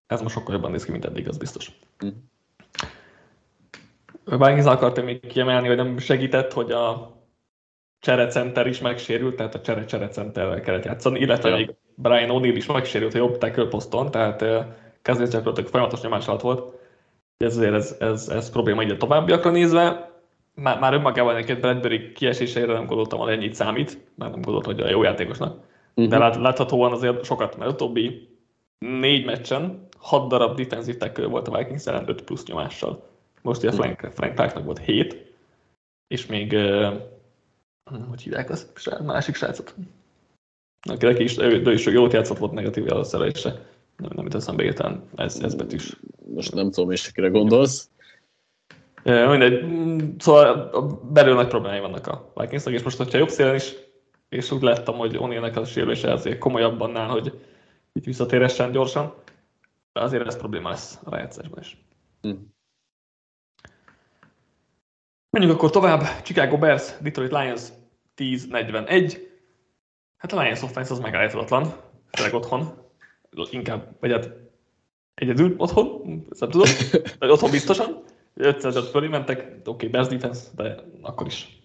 ez most sokkal jobban néz ki, mint eddig, az biztos. Mm. Vikings akartam még kiemelni, hogy nem segített, hogy a cserecenter is megsérült, tehát a csere cserecenterrel kellett játszani, illetve ja. még Brian O'Neill is megsérült a jobb tackle poszton, tehát kezdés gyakorlatilag folyamatos nyomás alatt volt. Ez azért ez, ez, ez probléma így a továbbiakra nézve. Már, már önmagában neked Bradbury kieséseire nem gondoltam, hogy ennyit számít, mert nem gondoltam, hogy a jó játékosnak. Uh-huh. De lát, láthatóan azért sokat, mert utóbbi négy meccsen hat darab defensív tackle volt a Vikings ellen 5 plusz nyomással. Most ugye Frank, Frank Clarknak volt 7, és még, uh, hogy hívják az, másik srácot? Neki is, ő, ő is jót játszott volt negatív jelölszerelése. Nem, nem jut eszembe értelem, ez, ez betűs. Most nem tudom és kire gondolsz. Mindegy, szóval belül nagy problémái vannak a Vikingsnak, és most, hogyha jobb szélen is, és úgy láttam, hogy Onélnek a sérülése azért komolyabb annál, hogy így visszatéressen gyorsan, de azért ez probléma lesz a rájátszásban is. Hm. Menjünk akkor tovább. Chicago Bears, Detroit Lions 10-41. Hát a Lions offense az megállíthatatlan, főleg otthon. Inkább, vagy hát egyedül otthon, ezt nem tudom, vagy otthon biztosan. 505 fölé mentek, oké, okay, Bears defense, de akkor is.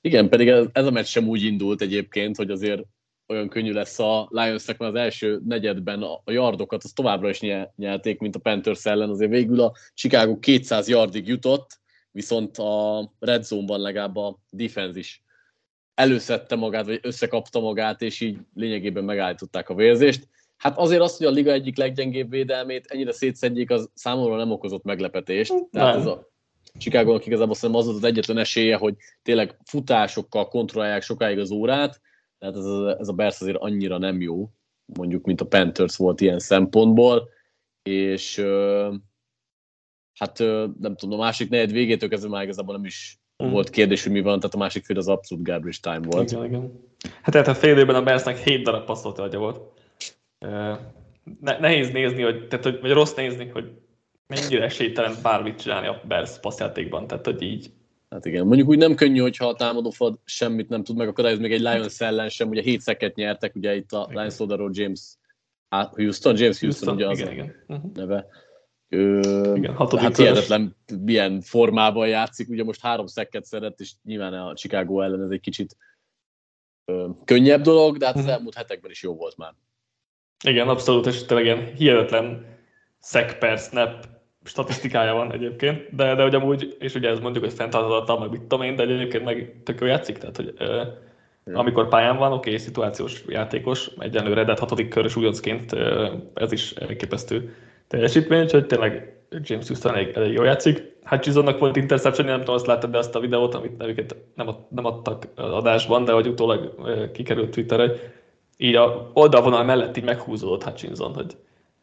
Igen, pedig ez, ez a meccs sem úgy indult egyébként, hogy azért olyan könnyű lesz a Lionsnek, mert az első negyedben a yardokat az továbbra is nyelték, mint a Panthers ellen. Azért végül a Chicago 200 yardig jutott, viszont a red zone-ban legalább a defense is előszedte magát, vagy összekapta magát, és így lényegében megállították a vérzést. Hát azért az, hogy a liga egyik leggyengébb védelmét ennyire szétszedjék, az számomra nem okozott meglepetést. Tehát ez a Chicago-nak igazából szerintem az volt az egyetlen esélye, hogy tényleg futásokkal kontrollálják sokáig az órát, tehát ez a, ez a Bears azért annyira nem jó, mondjuk, mint a Panthers volt ilyen szempontból, és hát nem tudom, a másik negyed végétől kezdve már igazából nem is mm. volt kérdés, hogy mi van, tehát a másik fél az abszolút garbage time volt. Igen, igen. Hát tehát a fél időben a Bearsnek 7 darab passzolt adja volt. Ne, nehéz nézni, hogy, tehát, hogy, vagy rossz nézni, hogy mennyire esélytelen bármit csinálni a Bears passzjátékban, tehát hogy így Hát igen, mondjuk úgy nem könnyű, hogyha a támadófad semmit nem tud megakadályozni, még egy Lions ellen sem, ugye 7 szeket nyertek, ugye itt a Lions oldalról James Houston, James Houston, Houston ugye az igen, igen. Uh-huh. neve. Ö, igen, hát hihetetlen milyen formában játszik, ugye most három szekket szeret, és nyilván a Chicago ellen ez egy kicsit ö, könnyebb dolog, de hát az uh-huh. elmúlt hetekben is jó volt már. Igen, abszolút, és tényleg ilyen hihetetlen szek per snap statisztikája van egyébként, de, de hogy amúgy, és ugye ez mondjuk, hogy fenntarthatatlan, meg mit tudom én, de egyébként meg tök jó játszik, tehát hogy ö, amikor pályán van, oké, okay, szituációs játékos, egyenlőre, de hát hatodik körös újoncként ez is elképesztő teljesítmény, úgyhogy tényleg James Houston elég, elég jól játszik. Hutchinsonnak volt interception, nem tudom, azt láttad be azt a videót, amit nevüket nem, ad, nem adtak adásban, de hogy utólag kikerült Twitterre, így a oldalvonal mellett így meghúzódott Hutchinson, hogy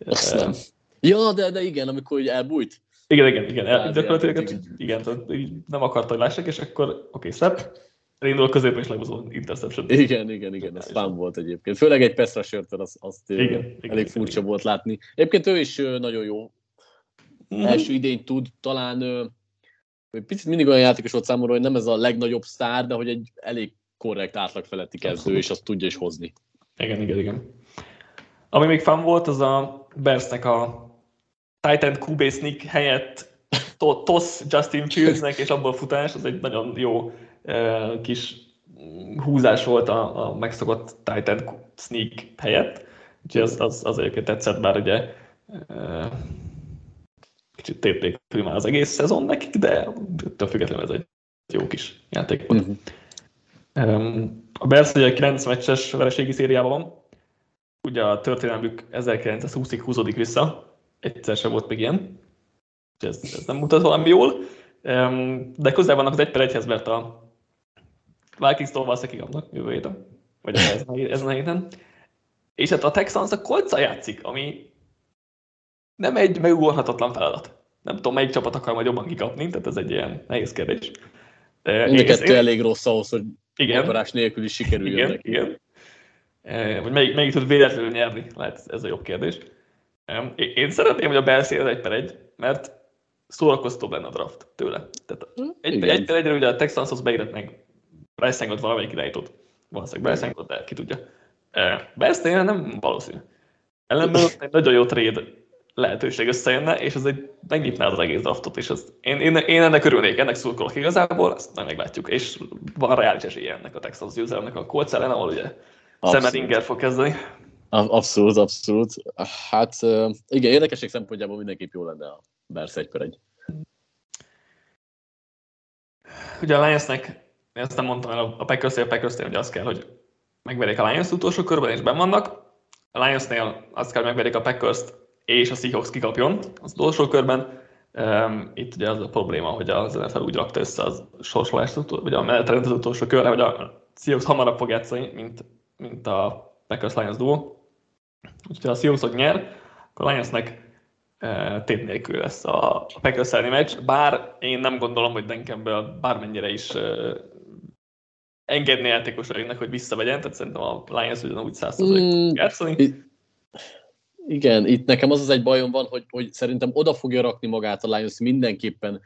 azt nem. Ja, de, de igen, amikor így elbújt. Igen, igen, igen. El, gyakorlatilag igen, igen igen nem akarta, hogy lássák, és akkor oké, okay, snap, elindul a középen, és legúzó interception. Igen, igen, igen, ez fán volt egyébként. Főleg egy pass rusher azt, azt igen, igen, elég igen, furcsa igen. volt látni. Egyébként ő is nagyon jó. Mm-hmm. Első idény tud, talán picit mindig olyan játékos volt számomra, hogy nem ez a legnagyobb sztár, de hogy egy elég korrekt átlag feletti kezdő, és azt tudja is hozni. Igen, igen, igen. Ami még fan volt, az a Bersnek a Titan QB sneak helyett toss Justin Fieldsnek, és abból futás, az egy nagyon jó uh, kis húzás volt a, a megszokott Titan sneak helyett. Úgyhogy az, az, az egyébként tetszett, bár ugye uh, kicsit tépték már az egész szezon nekik, de ettől függetlenül ez egy jó kis játék volt. Uh-huh. A Bears ugye 9 meccses vereségi szériában van, ugye a történelmük 1920-ig húzódik vissza, egyszer sem volt még ilyen, ez, ez nem mutat valami jól, de közel vannak az egy per egyhez, mert a Vikings-tól valószínűleg kigamnak jövő héten, vagy ezen a héten. És hát a Texans a kolca játszik, ami nem egy megugorhatatlan feladat. Nem tudom, melyik csapat akar majd jobban kikapni, tehát ez egy ilyen nehéz kérdés. Mind a kettő elég rossz ahhoz, hogy igen. nélkül is sikerüljön igen, neki. Igen. Vagy melyik, melyik tud véletlenül nyerni, lehet ez a jobb kérdés. Én szeretném, hogy a Belsi az egy per egy, mert szórakoztóbb lenne a draft tőle. Tehát hm, egy, egy per egyre ugye a Texanshoz beírett meg Bryce Youngot valamelyik irányítót. Valószínűleg Bryce Youngot, de ki tudja. Bersznél nem valószínű. Ellenben egy nagyon jó trade lehetőség összejönne, és ez egy megnyitná az egész draftot, és ezt, én, én, én ennek örülnék, ennek szurkolok igazából, ezt nem meglátjuk, és van reális esélye ennek a Texas győzelemnek a Colts ellen, ahol ugye Szemedinger fog kezdeni. Abszolút, abszolút. Hát igen, érdekesség szempontjából mindenképp jó lenne a Bears egy per egy. Ugye a Lionsnek, ezt nem mondtam el, a Packers-nél, a packers ugye az kell, hogy megverjék a Lions utolsó körben, és benn vannak. A Lionsnél azt kell, hogy megverjék a Packers-t, és a Seahawks kikapjon az utolsó körben. Um, itt ugye az a probléma, hogy az NFL úgy rakta össze az sorsolást, vagy a menetrendet az utolsó körre, hogy a Seahawks hamarabb fog játszani, mint, mint a Packers Lions duo. Úgyhogy ha a Seahawks nyer, akkor a Lionsnek uh, tét nélkül lesz a, a Packers elleni meccs, bár én nem gondolom, hogy Denkenből bármennyire is uh, engedni játékosainak, hogy visszavegyen, tehát szerintem a Lions ugyanúgy százszerzalék mm, játszani. Igen, itt nekem az az egy bajom van, hogy, hogy szerintem oda fogja rakni magát a Lions mindenképpen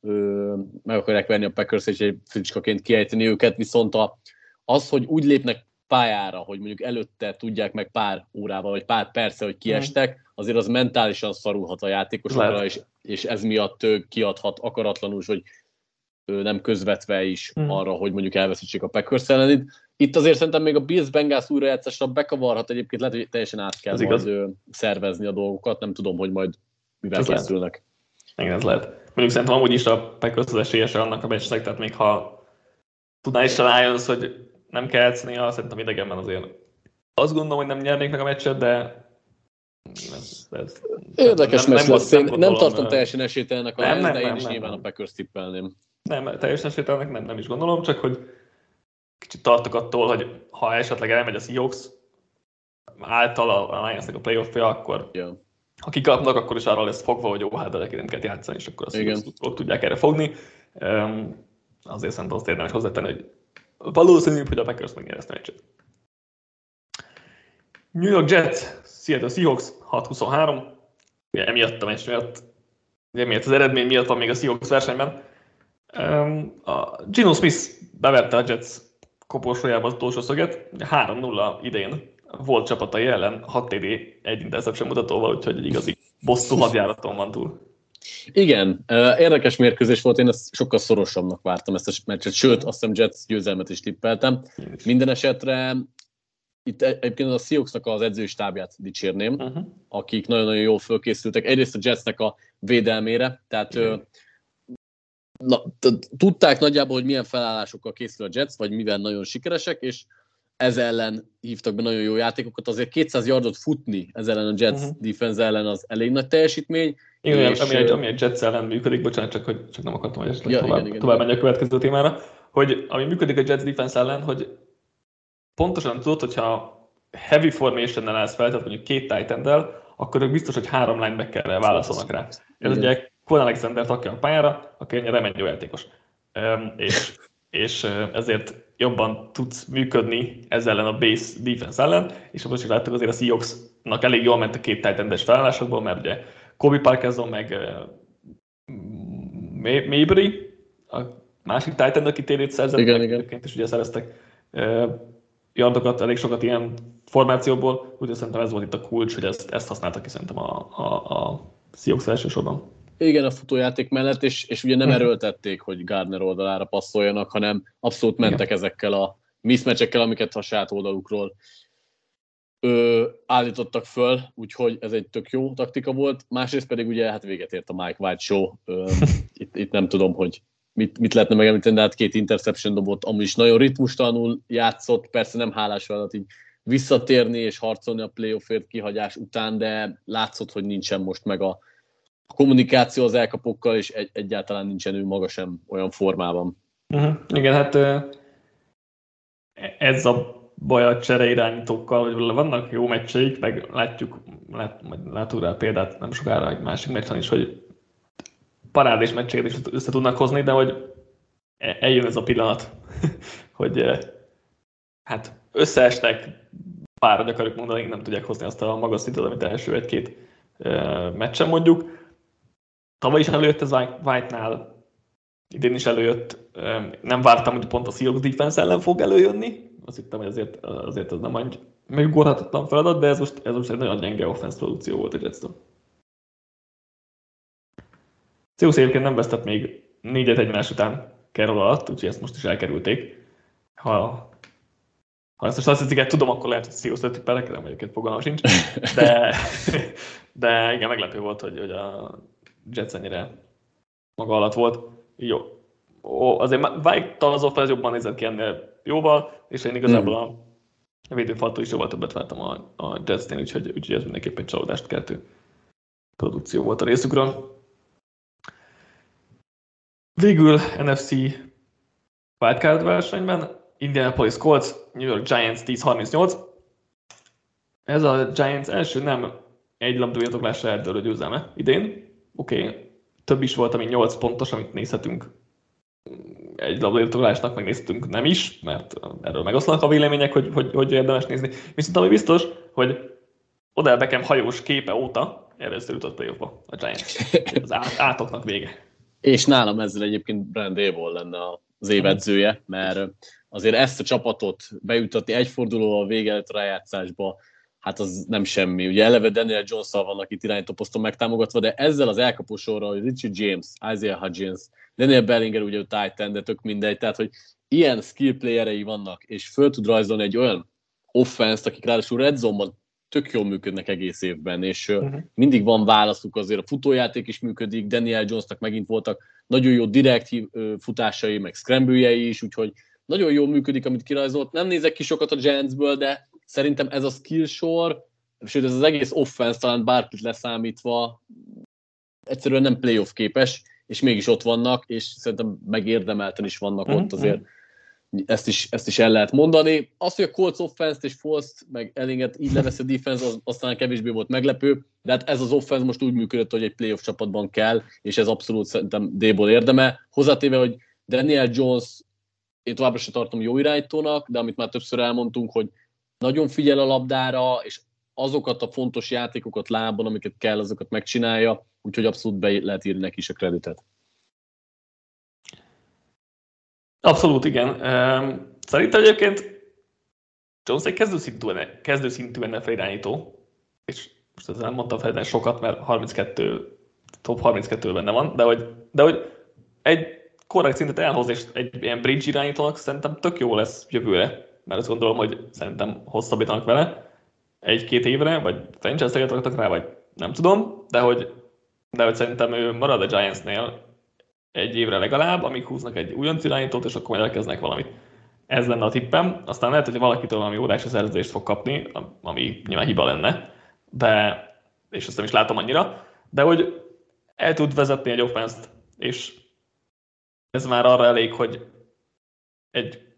ö, meg akarják venni a Packers és egy fricskaként kiejteni őket, viszont a, az, hogy úgy lépnek pályára, hogy mondjuk előtte tudják meg pár órával, vagy pár perce, hogy kiestek, azért az mentálisan szarulhat a játékosokra, és, és ez miatt kiadhat akaratlanul, hogy nem közvetve is mm. arra, hogy mondjuk elveszítsék a Packers ellenit. Itt azért szerintem még a Bills Bengals újrajátszásra bekavarhat, egyébként lehet, hogy teljesen át kell ez majd igaz. szervezni a dolgokat, nem tudom, hogy majd mivel készülnek. Igen, ez lehet. Mondjuk szerintem amúgy is a Packers az esélyese annak a meccsnek, tehát még ha tudná is a Lions, hogy nem kell játszania, szerintem idegenben azért azt gondolom, hogy nem nyernék meg a meccset, de ez, ez, Érdekes nem, meccs nem, lesz. Nem, nem, nem tartom teljesen esélytelenek a nem, nem, de én nem, is nem, nyilván nem. a Packers tippelném. Nem, teljesen esélytelenek nem, nem is gondolom, csak hogy kicsit tartok attól, hogy ha esetleg elmegy a Seahawks által a Lionsnek a playoffja, akkor yeah. ha kikapnak, akkor is arra lesz fogva, hogy jó, hát nem kell játszani, és akkor a Seahawks tudják erre fogni. Um, azért szerintem azt érdemes hozzátenni, hogy valószínűbb, hogy a Packers megnyeri ezt a meccset. New York Jets, Seattle Seahawks 6-23, ugye emiatt a meccs miatt, emiatt az eredmény miatt van még a Seahawks versenyben. Um, a Gino Smith beverte a Jets koporsójába az utolsó szöget, 3-0 idén volt csapatai ellen 6 TD, egy interception mutatóval, úgyhogy egy igazi bosszú hadjáraton van túl. Igen, érdekes mérkőzés volt, én ezt sokkal szorosabbnak vártam ezt a meccset, sőt, azt hiszem Jets győzelmet is tippeltem. Minden esetre itt e- egyébként a Seahawksnak az edzői stábját dicsérném, uh-huh. akik nagyon-nagyon jól fölkészültek. Egyrészt a Jetsnek a védelmére, tehát uh-huh. Na, tudták nagyjából, hogy milyen felállásokkal készül a Jets, vagy mivel nagyon sikeresek, és ez ellen hívtak be nagyon jó játékokat. Azért 200 yardot futni ez ellen a Jets uh-huh. defense ellen az elég nagy teljesítmény. Igen, és, ami, egy, ami egy Jets ellen működik, bocsánat, csak, hogy csak nem akartam, hogy ja, tovább, igen, igen, tovább menjek a következő témára, hogy ami működik a Jets defense ellen, hogy pontosan tudod, hogyha heavy formation-nel állsz fel, tehát mondjuk két titan akkor ők biztos, hogy három linebackerrel válaszolnak rá. Ez ugye Con Alexander takja a pályára, aki ennyire remény jó játékos. És, és ezért jobban tudsz működni ezzel ellen a base defense ellen, és most is láttuk azért a Seahawksnak elég jól ment a két titan felállásokból, mert ugye Kobe Parkinson meg Mabry, a másik Titan, aki térét szerzett, igen, igen. és ugye szereztek yardokat, elég sokat ilyen formációból, úgyhogy szerintem ez volt itt a kulcs, hogy ezt, ezt használtak ki szerintem a, a, a Seahawks elsősorban. Igen, a futójáték mellett, és, és ugye nem mhm. erőltették, hogy Gardner oldalára passzoljanak, hanem abszolút mentek Igen. ezekkel a mismatchekkel, amiket a saját oldalukról ö, állítottak föl, úgyhogy ez egy tök jó taktika volt. Másrészt pedig ugye hát véget ért a Mike White show. Ö, itt, itt nem tudom, hogy mit, mit lehetne megemlíteni, de hát két interception dobott, amúgy is nagyon ritmustalanul játszott, persze nem hálás feladat így visszatérni és harcolni a playoffért kihagyás után, de látszott, hogy nincsen most meg a, a kommunikáció az elkapokkal, és egy, egyáltalán nincsen ő maga sem olyan formában. Uh-huh. Igen, hát ez a baj a csere irányítókkal, hogy vannak jó meccseik, meg látjuk, lát, látunk rá példát nem sokára egy másik meccsen is, hogy parádés meccseket is össze tudnak hozni, de hogy e- eljön ez a pillanat, hogy hát összeestek, pár, akarjuk mondani, nem tudják hozni azt a magas szintet, amit első egy-két meccsen mondjuk. Tavaly is előjött ez White-nál, idén is előjött. Nem vártam, hogy pont a Seahawks defense ellen fog előjönni. Azt hittem, hogy azért, azért ez nem egy megugorhatatlan feladat, de ez most, ez most egy nagyon gyenge offense produkció volt a Jetstől. Seahawks egyébként nem vesztett még négyet egymás után Carroll alatt, úgyhogy ezt most is elkerülték. Ha, ha ezt a statisztikát tudom, akkor lehet, hogy Seahawks tippelek, nem egyébként fogalmam sincs. De, de igen, meglepő volt, hogy, hogy a Jets ennyire maga alatt volt. Jó. Ó, azért White-tal az offense jobban nézett ki ennél jóval, és én igazából a a védőfaltól is jóval többet vártam a, a Jetsnél, úgyhogy, úgyhogy ez mindenképpen csalódást keltő produkció volt a részükről. Végül NFC wildcard versenyben Indianapolis Colts, New York Giants 10-38. Ez a Giants első nem egy labdújatoklásra eldőlő győzelme idén. Oké, okay. több is volt, ami 8 pontos, amit nézhetünk egy labdairtoglásnak megnéztünk nem is, mert erről megoszlanak a vélemények, hogy, hogy, hogy érdemes nézni. Viszont ami biztos, hogy Odell Beckham hajós képe óta először jutott playoffba a Giants. Az átoknak vége. És nálam ezzel egyébként Brand Dable lenne az évedzője, mert azért ezt a csapatot bejutatni egy fordulóval vége rájátszásba, hát az nem semmi. Ugye eleve Daniel jones vannak itt irányítóposzton megtámogatva, de ezzel az elkapósorral, hogy Richie James, Isaiah Hudgens, Daniel Bellinger ugye tight de tök mindegy, tehát hogy ilyen skill playerei vannak, és föl tud rajzolni egy olyan offense akik ráadásul red zone tök jól működnek egész évben, és uh-huh. mindig van válaszuk azért, a futójáték is működik, Daniel Jonesnak megint voltak nagyon jó direkt futásai, meg scramble is, úgyhogy nagyon jól működik, amit kirajzolt. Nem nézek ki sokat a Giantsből, de szerintem ez a skill sor, sőt ez az egész offense talán bárkit leszámítva egyszerűen nem playoff képes, és mégis ott vannak, és szerintem megérdemelten is vannak mm-hmm. ott azért. Ezt is, ezt is el lehet mondani. Az, hogy a Colts offense és Falst, meg Ellinget így levesz a defense, az aztán kevésbé volt meglepő, de hát ez az offense most úgy működött, hogy egy playoff csapatban kell, és ez abszolút szerintem D-ból érdeme. Hozzátéve, hogy Daniel Jones én továbbra sem tartom jó irányítónak, de amit már többször elmondtunk, hogy nagyon figyel a labdára, és azokat a fontos játékokat lábon, amiket kell, azokat megcsinálja, úgyhogy abszolút be lehet írni neki is a kreditet. Abszolút, igen. Szerintem egyébként Jones egy kezdőszintű, kezdőszintű NFL irányító, és most ezzel nem mondtam fel sokat, mert 32, top 32 benne van, de hogy, de hogy egy korrekt szintet elhoz, és egy ilyen bridge irányítónak szerintem tök jó lesz jövőre, mert azt gondolom, hogy szerintem hosszabbítanak vele egy-két évre, vagy franchise-teget rá, vagy nem tudom, de hogy, de hogy szerintem ő marad a Giantsnél egy évre legalább, amíg húznak egy újonc irányítót, és akkor majd valamit. Ez lenne a tippem. Aztán lehet, hogy valakitől valami órási szerződést fog kapni, ami nyilván hiba lenne, de, és azt nem is látom annyira, de hogy el tud vezetni egy offenszt, és ez már arra elég, hogy egy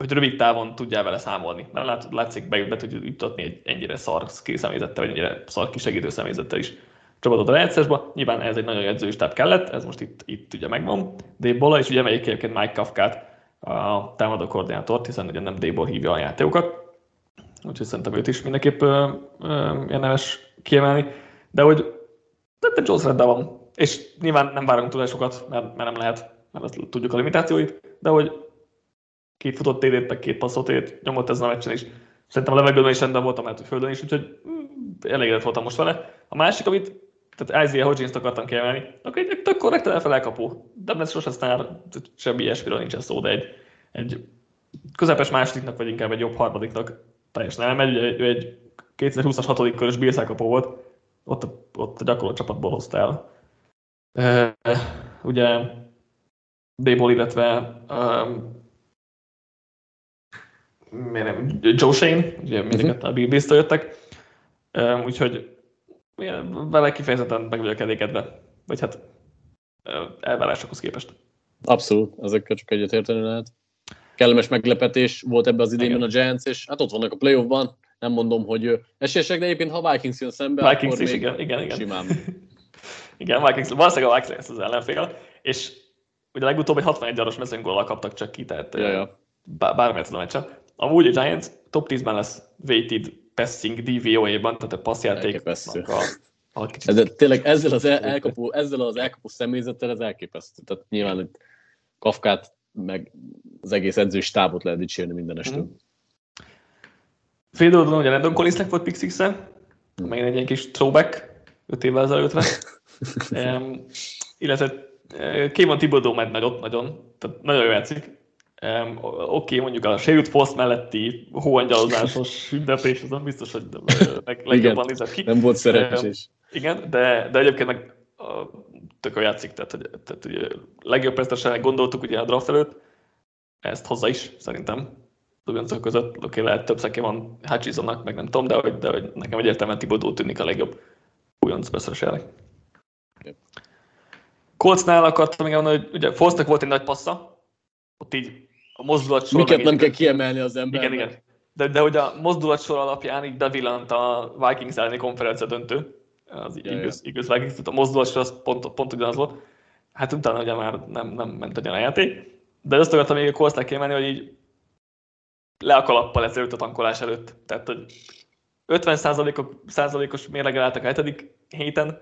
hogy rövid távon tudjál vele számolni. Mert lát, látszik, be, be tudja jutatni egy ennyire szar személyzettel, vagy ennyire szar kisegítő személyzettel is csapatot a rájátszásba. Nyilván ez egy nagyon edzőistább kellett, ez most itt, itt ugye megvan. Débola, és ugye melyik egyébként Mike Kafkát, a támadó koordinátort, hiszen ugye nem Débol hívja a játékokat. Úgyhogy szerintem őt is mindenképp érdemes kiemelni. De hogy de Jones rendben van. És nyilván nem várunk túl sokat, mert, mert nem lehet, mert azt tudjuk a limitációit, de hogy két futott TD-t, meg két passzot ért, nyomott ezen a meccsen is. Szerintem a levegőben is rendben voltam, mert hogy földön is, úgyhogy mm, elégedett voltam most vele. A másik, amit tehát Isaiah Hodgins-t akartam kiemelni, akkor egy tök korrekt NFL elkapó. De ez sosem aztán semmi ilyesmiről nincsen szó, de egy, egy közepes másodiknak, vagy inkább egy jobb harmadiknak teljesen elmegy. Ugye ő egy 2020-as hatodik körös Bills volt, ott, ott a gyakorló csapatból hozta el. Uh, ugye Dable, illetve um, Joe Shane, ugye mindeket uh-huh. a Bills-től jöttek, úgyhogy vele kifejezetten meg vagyok elégedve, vagy hát elvárásokhoz képest. Abszolút, ezekkel csak egyetérteni lehet. Kellemes meglepetés volt ebbe az idényben a Giants, és hát ott vannak a playoffban, nem mondom, hogy esélyesek, de egyébként ha Vikings jön szembe, Vikings akkor is, még igen, igen, igen. simán. igen, Vikings, valószínűleg a Vikings lesz az ellenfél, és ugye legutóbb egy 61 aros mezőnygóllal kaptak csak ki, tehát ja, ja. bármelyet a meccsen. Amúgy a Giants top 10-ben lesz weighted passing DVOA-ban, tehát a passzjátéknak a, a kicsit... De tényleg ezzel az, el, elkapó, ezzel az elkapó személyzettel ez elképesztő. Tehát nyilván itt Kafkát, meg az egész edzős stábot lehet dicsérni mindenestől. Mm. Fél oldalon ugye Landon Collinsnek volt pick six mm. megint egy ilyen kis throwback, öt évvel ezelőttre. um, illetve Kémon Tibodó megy nagyot, nagyon, tehát nagyon jó játszik. Um, Oké, okay, mondjuk a sérült Fosz melletti hóangyalozásos ünnepés, azon biztos, hogy meg, legjobban nézett ki. Nem volt szerencsés. is. igen, de, de egyébként meg tök a játszik, tehát, hogy, tehát ugye, legjobb percesen gondoltuk ugye a draft előtt, ezt hozza is, szerintem. Ugyancok között, oké, okay, lehet több szeké van Hutchisonnak, meg nem tudom, de hogy, de hogy nekem egyértelműen Tibodó tűnik a legjobb újonc beszélős Coltsnál akartam még mondani, hogy ugye Fosznak volt egy nagy passza, ott így a mozdulat sor... Miket nem kell kiemelni az ember. Igen, igen. De, de hogy a mozdulat sor alapján így bevillant a Vikings elleni konferencia döntő, az ja, igaz, igaz Vikings, a mozdulat sor az pont, pont ugyanaz volt. Hát utána ugye már nem, nem ment ugyan a játék. De azt akartam még a Coltsnál kiemelni, hogy így le a kalappal ezelőtt a tankolás előtt. Tehát, hogy 50 százalékos mérleggel álltak a hetedik héten,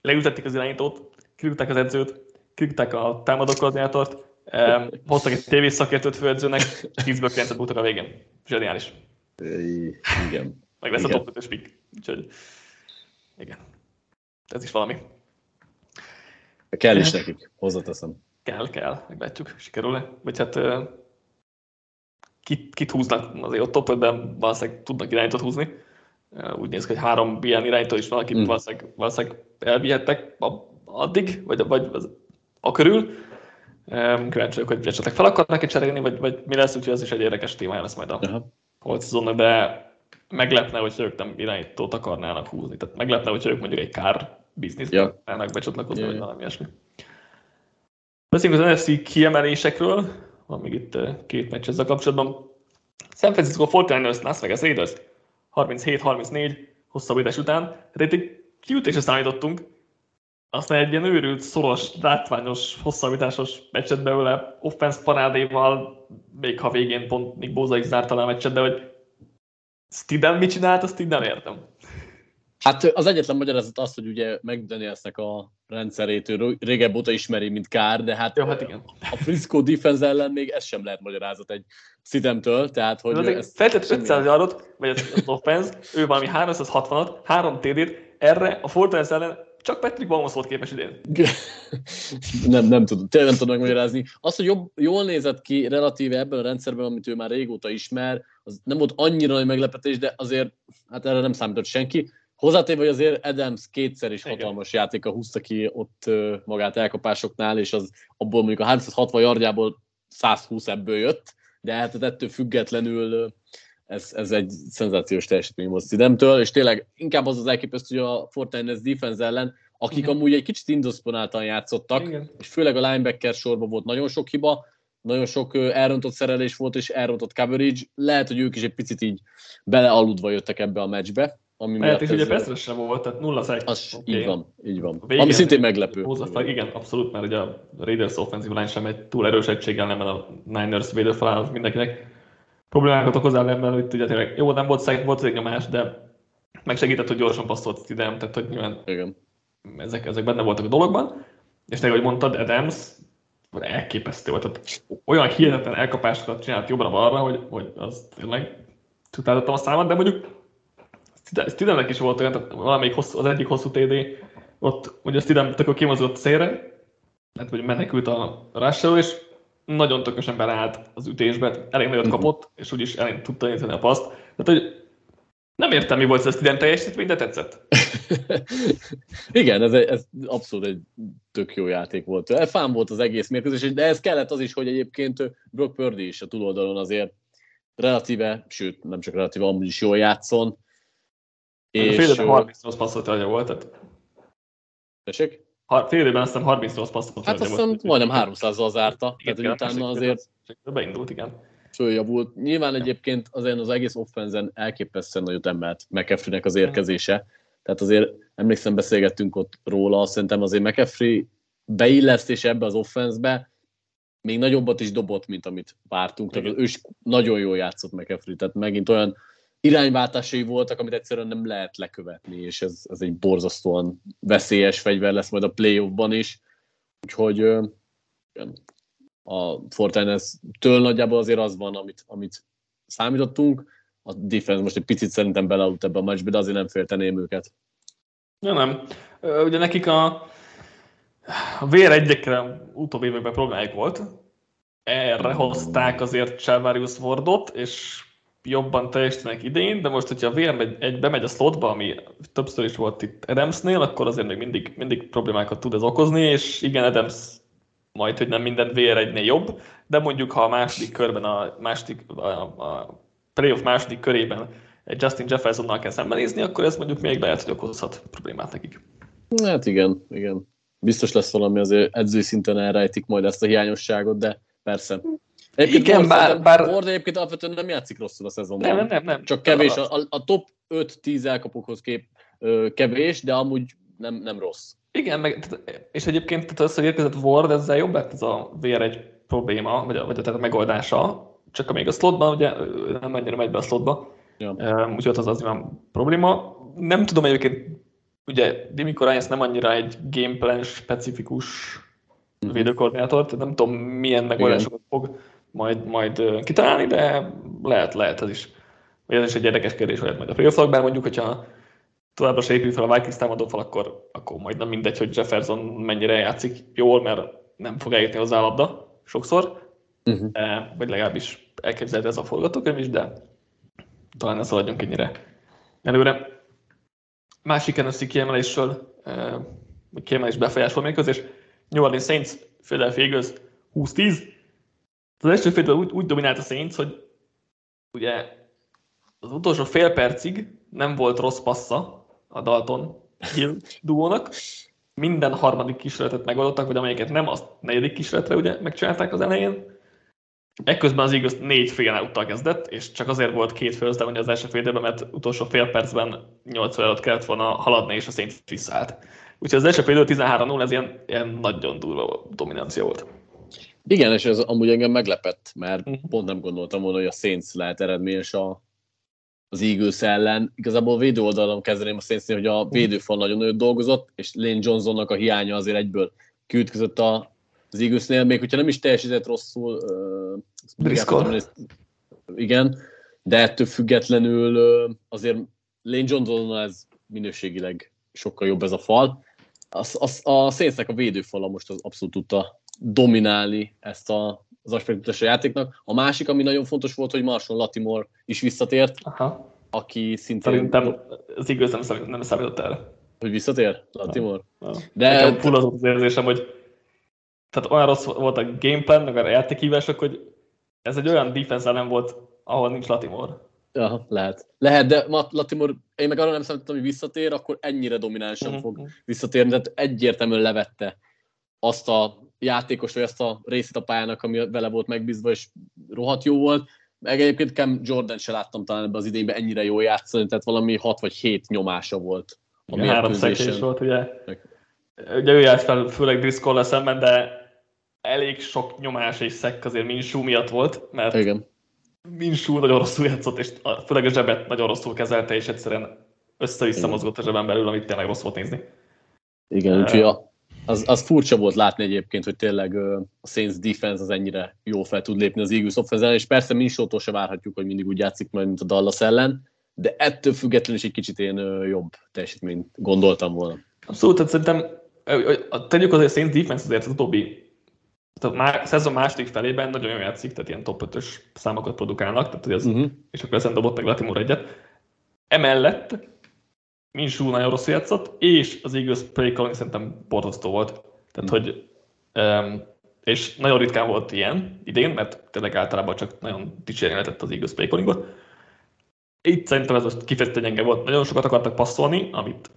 leültették az irányítót, kirúgták az edzőt, kirúgták a támadókoordinátort, um, hoztak egy tévészakértőt főedzőnek, 10-ből 9 bújtak a végén. Zseniális. Igen. Meg lesz igen. a top 5-ös pick. Úgyhogy, igen. Ez is valami. Kell is nekik, hozzáteszem. Kell, kell, meglátjuk, sikerül-e. Vagy hát kit, kit húznak azért ott top 5-ben, valószínűleg tudnak irányítót húzni. Úgy néz ki, hogy három ilyen irányító is van, akit mm. valószínűleg, valószínűleg elvihettek addig, vagy, vagy a körül. Kíváncsi vagyok, hogy esetleg fel akarnak cserélni, vagy, vagy mi lesz, úgyhogy ez is egy érdekes témája lesz majd a uh-huh. holt szezonnak, de meglepne, hogy ők nem irányítót akarnának húzni. Tehát meglepne, hogy ők mondjuk egy kár bizniszbe yeah. akarnának becsatlakozni, yeah. vagy valami ilyesmi. Beszéljünk az NFC kiemelésekről, van még itt két meccs ezzel kapcsolatban. San Francisco 49ers, Las Vegas Raiders 37-34 hosszabbítás után. Tehát egy kiütésre számítottunk, aztán egy ilyen őrült, szoros, látványos, hosszabbításos meccset belőle, offense parádéval, még ha végén pont még Bóza is zárta a meccset, de hogy Stidham mit csinált, azt így nem értem. Hát az egyetlen magyarázat az, hogy ugye McDanielsnek a rendszerét ő régebb óta ismeri, mint Kár, de hát, Jó, hát igen. a Frisco defense ellen még ez sem lehet magyarázat egy Stidhamtől, tehát hogy... Feltett 500 yardot, vagy az offense, ő valami 360-at, 3 TD-t, erre a Fortaleza ellen csak Patrick Mahomes volt képes idén. nem, nem tudom, tényleg nem tudom megmagyarázni. Az, hogy jobb, jól nézett ki relatíve ebben a rendszerben, amit ő már régóta ismer, az nem volt annyira nagy meglepetés, de azért hát erre nem számított senki. Hozzátéve, hogy azért Adams kétszer is hatalmas Igen. játéka húzta ki ott magát elkapásoknál, és az abból mondjuk a 360 yardjából 120 ebből jött, de hát ettől függetlenül ez, ez egy szenzációs teljesítmény volt Szidemtől, és tényleg inkább az az elképesztő, hogy a Fortnite defense ellen, akik Igen. amúgy egy kicsit indosponáltan játszottak, Igen. és főleg a linebacker sorban volt nagyon sok hiba, nagyon sok elrontott szerelés volt, és elrontott coverage, lehet, hogy ők is egy picit így belealudva jöttek ebbe a meccsbe. Ami Mert és ugye Pestre sem volt, tehát nulla szek. Az okay. így van, így van. Végén, ami szintén meglepő. Hozzá, igen, abszolút, mert ugye a Raiders offensive line sem egy túl erős egység ellenben a Niners védőfalán mindenkinek problémákat okoz ellenben, hogy ugye tényleg jó, nem volt szeg, volt egy nyomás, de megsegített, hogy gyorsan passzolt idem, tehát hogy nyilván Igen. Ezek, ezek benne voltak a dologban, és tényleg, ahogy mondtad, Adams elképesztő volt, tehát olyan hihetetlen elkapásokat csinált jobbra-balra, hogy, hogy az tényleg csutáltattam a számat, de mondjuk Stidemnek is volt olyan, tehát valamelyik hosszú, az egyik hosszú TD, ott ugye Stidem tök kimozdult szélre, mert hogy menekült a rush és nagyon tökösen beleállt az ütésbe, elég nagyot mhm. kapott, és úgyis elég tudta nézni a paszt. Tehát, hogy nem értem, mi volt ez a teljesítmény, de tetszett. Igen, ez, ez abszolút egy tök jó játék volt. Fán volt az egész mérkőzés, de ez kellett az is, hogy egyébként Brock Purdy is a túloldalon azért relatíve, sőt, nem csak relatíve, amúgy is jól játszon. És, a fél 30 rossz passzolt volt, tehát... Tessék? Fél időben azt hiszem 38 passzot. Hát azt hiszem majdnem 300-zal zárta, igen, tehát igen, utána azért beindult, igen. Följavult. Nyilván egyébként azért az egész offenzen elképesztően nagyot emelt mccaffrey az érkezése. Tehát azért emlékszem, beszélgettünk ott róla, szerintem azért McCaffrey beillesztése ebbe az offenszbe még nagyobbat is dobott, mint amit vártunk. Tehát ő is nagyon jól játszott McCaffrey, tehát megint olyan irányváltásai voltak, amit egyszerűen nem lehet lekövetni, és ez, ez egy borzasztóan veszélyes fegyver lesz majd a playoffban is. Úgyhogy a Fortnite-től nagyjából azért az van, amit, amit számítottunk. A defense most egy picit szerintem belealudt ebbe a meccsbe, de azért nem félteném őket. Ja, nem. Ugye nekik a A vér egyekre utóbbi években problémájuk volt. Erre hozták azért Chavarius Wardot, és jobban teljesítenek idén, de most, hogyha a VR egy, egy bemegy a slotba, ami többször is volt itt Adamsnél, akkor azért még mindig, mindig problémákat tud ez okozni, és igen, Adams majd, hogy nem minden VR egynél jobb, de mondjuk, ha a második körben, a második, a, a playoff második körében egy Justin Jeffersonnal kell szembenézni, akkor ez mondjuk még lehet, hogy okozhat problémát nekik. Hát igen, igen. Biztos lesz valami, azért edző szinten elrejtik majd ezt a hiányosságot, de persze. Egyébként Igen, bár, bár... Ward egyébként alapvetően nem játszik rosszul a szezonban. Nem, nem, nem. Csak kevés, a, a top 5-10 elkapókhoz kép kevés, de amúgy nem, nem rossz. Igen, meg, és egyébként tehát az, hogy érkezett Ward, ezzel jobb lett ez a VR1 probléma, vagy a, vagy a, tehát a megoldása, csak amíg a slotban, ugye nem annyira megy be a slotba, ja. úgyhogy az az van probléma. Nem tudom egyébként, ugye Dimi ezt nem annyira egy gameplan specifikus mm. védőkoordinátor, tehát nem tudom milyen megoldásokat fog majd, majd kitalálni, de lehet, lehet ez is. Ez is egy érdekes kérdés lehet majd a playoff bár mondjuk, hogyha továbbra se épül fel a Vikings támadó fal, akkor, akkor majd nem mindegy, hogy Jefferson mennyire játszik jól, mert nem fog eljutni az állapda sokszor, uh-huh. vagy legalábbis elképzelhető ez a forgatókönyv is, de talán ne szaladjunk ennyire előre. Másik NFC kiemelésről, vagy kiemelés befolyásol mérkőzés, New Orleans Saints, Philadelphia Eagles 20-10, az első félben úgy, úgy dominált a Saints, hogy ugye az utolsó fél percig nem volt rossz passza a Dalton Hill duónak. Minden harmadik kísérletet megoldottak, vagy amelyiket nem, azt negyedik kísérletre ugye megcsinálták az elején. Ekközben az igaz négy fél outtal kezdett, és csak azért volt két down az első fél mert utolsó fél percben 8 előtt kellett volna haladni, és a Saints visszaállt. Úgyhogy az első fél 13-0, ez ilyen, ilyen nagyon durva dominancia volt. Igen, és ez amúgy engem meglepett, mert uh-huh. pont nem gondoltam volna, hogy a Saints lehet eredményes a, az Eagles ellen. Igazából a védő oldalon kezdeném a saints hogy a mhm. védőfal nagyon nagyot dolgozott, és Lane Johnsonnak a hiánya azért egyből kiütközött a, az Eaglesnél, még hogyha nem is teljesített rosszul. Uh, igen, de ettől függetlenül uh, azért Lane Johnson ez minőségileg sokkal jobb ez a fal. Az, az, a Saintsnek a védőfala most az abszolút tudta dominálni ezt a, az aspektus a játéknak. A másik, ami nagyon fontos volt, hogy Marshall Latimore is visszatért, Aha. aki szintén... Szerintem az igaz nem, számít, nem számított erre. Hogy visszatér Latimore? De... full az az érzésem, hogy tehát olyan rossz volt a gameplan, meg a játékhívások, hogy ez egy olyan defense ellen volt, ahol nincs Latimore. Ja, lehet. Lehet, de Latimore, én meg arra nem számítottam, hogy visszatér, akkor ennyire dominánsan uh-huh. fog visszatérni, tehát egyértelműen levette azt a játékos, vagy azt a részét a pályának, ami vele volt megbízva, és rohadt jó volt. Meg egyébként Cam Jordan se láttam talán ebben az idényben ennyire jó játszani, tehát valami 6 vagy 7 nyomása volt. A Igen, három szekés volt, ugye. Ugye ő fel, főleg Driscoll szemben, de elég sok nyomás és szekk azért Minsú miatt volt, mert Igen. Minsú nagyon rosszul játszott, és főleg a zsebet nagyon rosszul kezelte, és egyszerűen össze-vissza mozgott a zseben belül, amit tényleg rossz volt nézni. Igen, úgyhogy a, az, az furcsa volt látni egyébként, hogy tényleg a Saints defense az ennyire jó fel tud lépni az Eagles offense és persze mi is se várhatjuk, hogy mindig úgy játszik majd, mint a Dallas ellen, de ettől függetlenül is egy kicsit én jobb teljesítményt gondoltam volna. Abszolút, tehát szerintem tegyük azért a Saints defense azért az utóbbi a szezon második felében nagyon jól játszik, tehát ilyen top 5-ös számokat produkálnak, tehát hogy az, uh-huh. és akkor ezen dobott meg Latimore egyet. Emellett Minsú nagyon rossz játszott, és az Eagles play calling szerintem borzasztó volt. Tehát, mm. hogy um, és nagyon ritkán volt ilyen idén, mert tényleg általában csak nagyon dicsérni lehetett az Eagles play callingot. Itt szerintem ez most kifejezetten gyenge volt. Nagyon sokat akartak passzolni, amit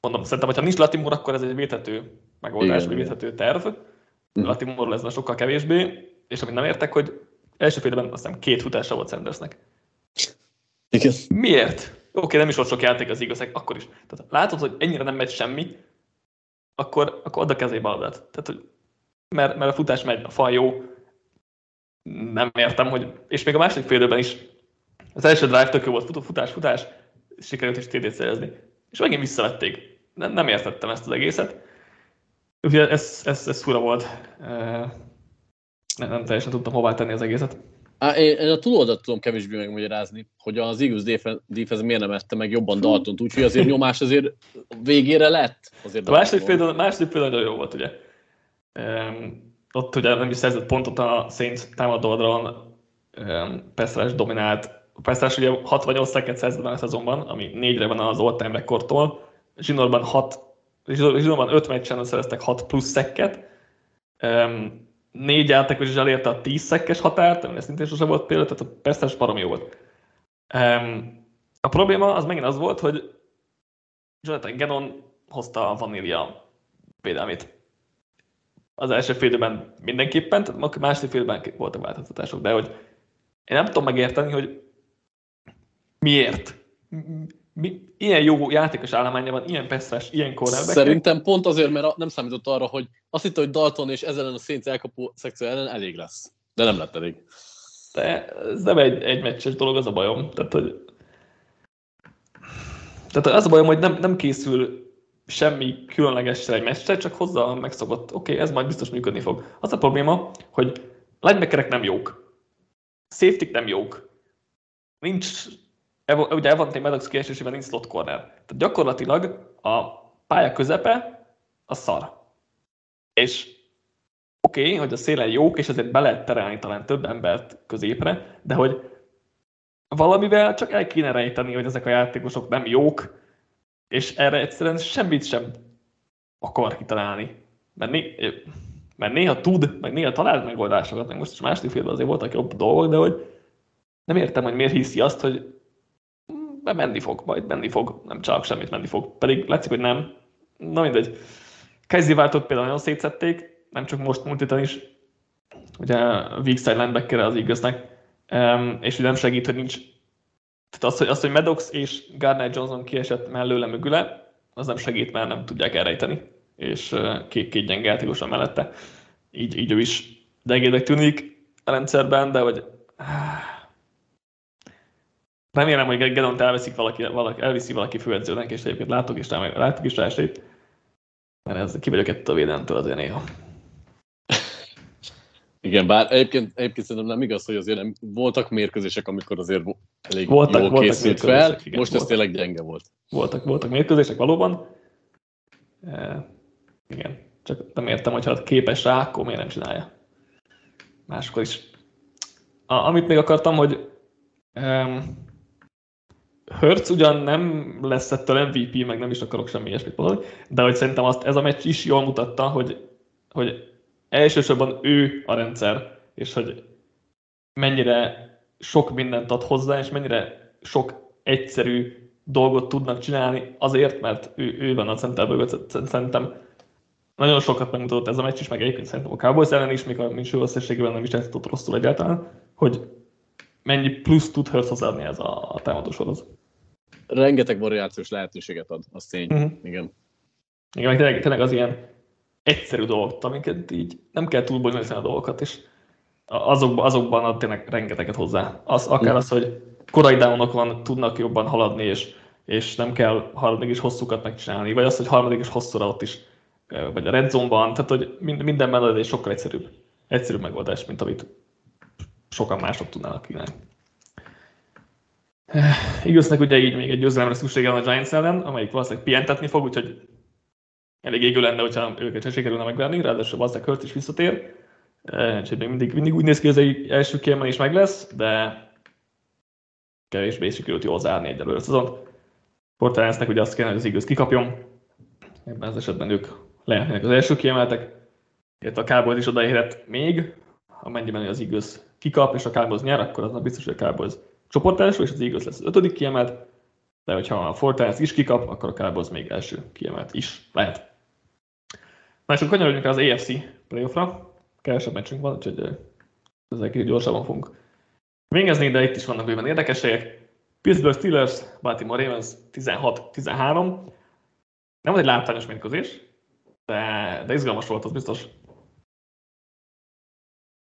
mondom, szerintem, ha nincs Latimore, akkor ez egy védhető megoldás, vagy védhető terv. Mm. Latimore lesz sokkal kevésbé, és amit nem értek, hogy első félben azt hiszem két futása volt Sandersnek. Igen. Miért? Oké, okay, nem is volt sok játék az igazság, akkor is. Tehát látod, hogy ennyire nem megy semmi, akkor, akkor add a kezébe a. Tehát, hogy mert, mert a futás megy, a fal jó, nem értem, hogy... És még a második félidőben is az első drive tök jó volt, futás, futás, sikerült is TD-t szerezni. És megint visszavették. Nem, nem értettem ezt az egészet. Úgyhogy ez, ez, ez fura volt. Nem, nem teljesen tudtam hová tenni az egészet. Á, én a túloldat tudom kevésbé megmagyarázni, hogy az Eagles defense miért nem ette meg jobban Dalton, úgyhogy azért nyomás azért végére lett. Azért a második fél, második fél nagyon jó volt, ugye? Um, ott ugye nem is szerzett pontot a Saints támadó oldalon, um, Pestrás dominált. A Pestrás ugye 68 szeket szerzett a szezonban, ami négyre van az all-time rekordtól. Zsinorban 6 Zsinorban 5 meccsen szereztek 6 plusz szekket. Um, négy játékos is elérte a 10 szekkes határt, ami szintén sosem volt például, tehát a Pestrás baromi volt. Um, a probléma az megint az volt, hogy Jonathan Gannon hozta a vanília védelmét. Az első félben mindenképpen, tehát a második félben voltak változtatások, de hogy én nem tudom megérteni, hogy miért. Mi, ilyen jó játékos állománya van, ilyen peszres, ilyen cornerback. Szerintem pont azért, mert nem számított arra, hogy azt hitt, hogy Dalton és ezzel a Saints elkapó szekció ellen elég lesz. De nem lett elég. De ez nem egy, egy meccses dolog, az a bajom. Tehát, hogy tehát az a bajom, hogy nem, nem készül semmi különlegesre egy meccsre, csak hozzá a megszokott, oké, okay, ez majd biztos működni fog. Az a probléma, hogy linebackerek nem jók, safety nem jók, nincs, ugye Evante Maddox kiesésében nincs slot corner. Tehát gyakorlatilag a pálya közepe a szar. És oké, okay, hogy a szélen jók, és ezért be lehet terelni talán több embert középre, de hogy valamivel csak el kéne rejteni, hogy ezek a játékosok nem jók, és erre egyszerűen semmit sem akar kitalálni. Mert, né, mert néha tud, meg néha talál megoldásokat, meg most is második félben azért voltak jobb dolgok, de hogy nem értem, hogy miért hiszi azt, hogy be menni fog, majd menni fog, nem csak semmit menni fog. Pedig látszik, hogy nem. Na mindegy. Kezdi váltott például nagyon szétszették, nem csak most múlt is, ugye a weak side linebacker az igaznak, és ugye nem segít, hogy nincs tehát az, hogy, az, hogy Maddox és Gardner Johnson kiesett mellőle mögüle, az nem segít, mert nem tudják elrejteni, és két, két gyenge játékos mellette. Így, így ő is gyengédnek tűnik a rendszerben, de hogy remélem, hogy Gedont elveszik valaki, valaki, elviszi valaki főedzőnek, és egyébként látok is rá, látok is rá esélyt, mert ez, ki vagyok ettől a védelemtől azért néha. Igen, bár egyébként, egyébként szerintem nem igaz, hogy azért nem voltak mérkőzések, amikor azért elég voltak, jól voltak készült fel, igen, most ez tényleg gyenge volt. Voltak, voltak mérkőzések valóban. E, igen, csak nem értem, hogyha képes rá, akkor miért nem csinálja. Máskor is. A, amit még akartam, hogy um, Hertz ugyan nem lesz ettől MVP, meg nem is akarok semmi ilyesmit mondani, de hogy szerintem azt ez a meccs is jól mutatta, hogy, hogy elsősorban ő a rendszer, és hogy mennyire sok mindent ad hozzá, és mennyire sok egyszerű dolgot tudnak csinálni azért, mert ő, ő van a center szerintem nagyon sokat megmutatott ez a meccs is, meg egyébként szerintem a Cowboys ellen is, még a Minshew összességében nem is játszott rosszul egyáltalán, hogy mennyi plusz tud Hurts hozzáadni ez a, a támadósorhoz. Rengeteg variációs lehetőséget ad, az tény. Uh-huh. Igen. Igen, meg tényleg, tényleg az ilyen egyszerű dolgok, amiket így nem kell túl bonyolítani a dolgokat, és azokban, azokban ad tényleg rengeteget hozzá. Az, akár az, hogy korai downok van, tudnak jobban haladni, és, és nem kell harmadik is hosszúkat megcsinálni, vagy az, hogy harmadik is hosszúra ott is, vagy a red zone-ban, tehát hogy minden mellett egy sokkal egyszerűbb, egyszerűbb megoldás, mint amit sokan mások tudnának kínálni. Igaznak ugye így még egy győzelemre szüksége van a Giants ellen, amelyik valószínűleg pihentetni fog, úgyhogy elég égő lenne, hogyha őket se sikerülne megverni, ráadásul valószínűleg Hurt is visszatér, úgyhogy még mindig, mindig úgy néz ki, hogy az első kiemelés meg lesz, de kevésbé sikerült jól zárni egyelőre a szezont. Fortalensnek ugye azt kéne, hogy az igaz kikapjon, ebben az esetben ők lehetnek az első kiemeltek, illetve a Cowboys is odaérhet még, amennyiben az igaz kikap, és a Cowboys nyer, akkor az biztos, hogy a Cowboys csoportelső, és az igaz lesz az ötödik kiemelt, de hogyha a Fortalens is kikap, akkor a Cowboys még első kiemelt is lehet. Na és akkor kanyarodjunk az AFC playoffra. Kevesebb meccsünk van, úgyhogy ezzel kicsit gyorsabban fogunk végezni, de itt is vannak bőven érdekességek. Pittsburgh Steelers, Baltimore Ravens 16-13. Nem volt egy látványos mérkőzés, de, de izgalmas volt, az biztos.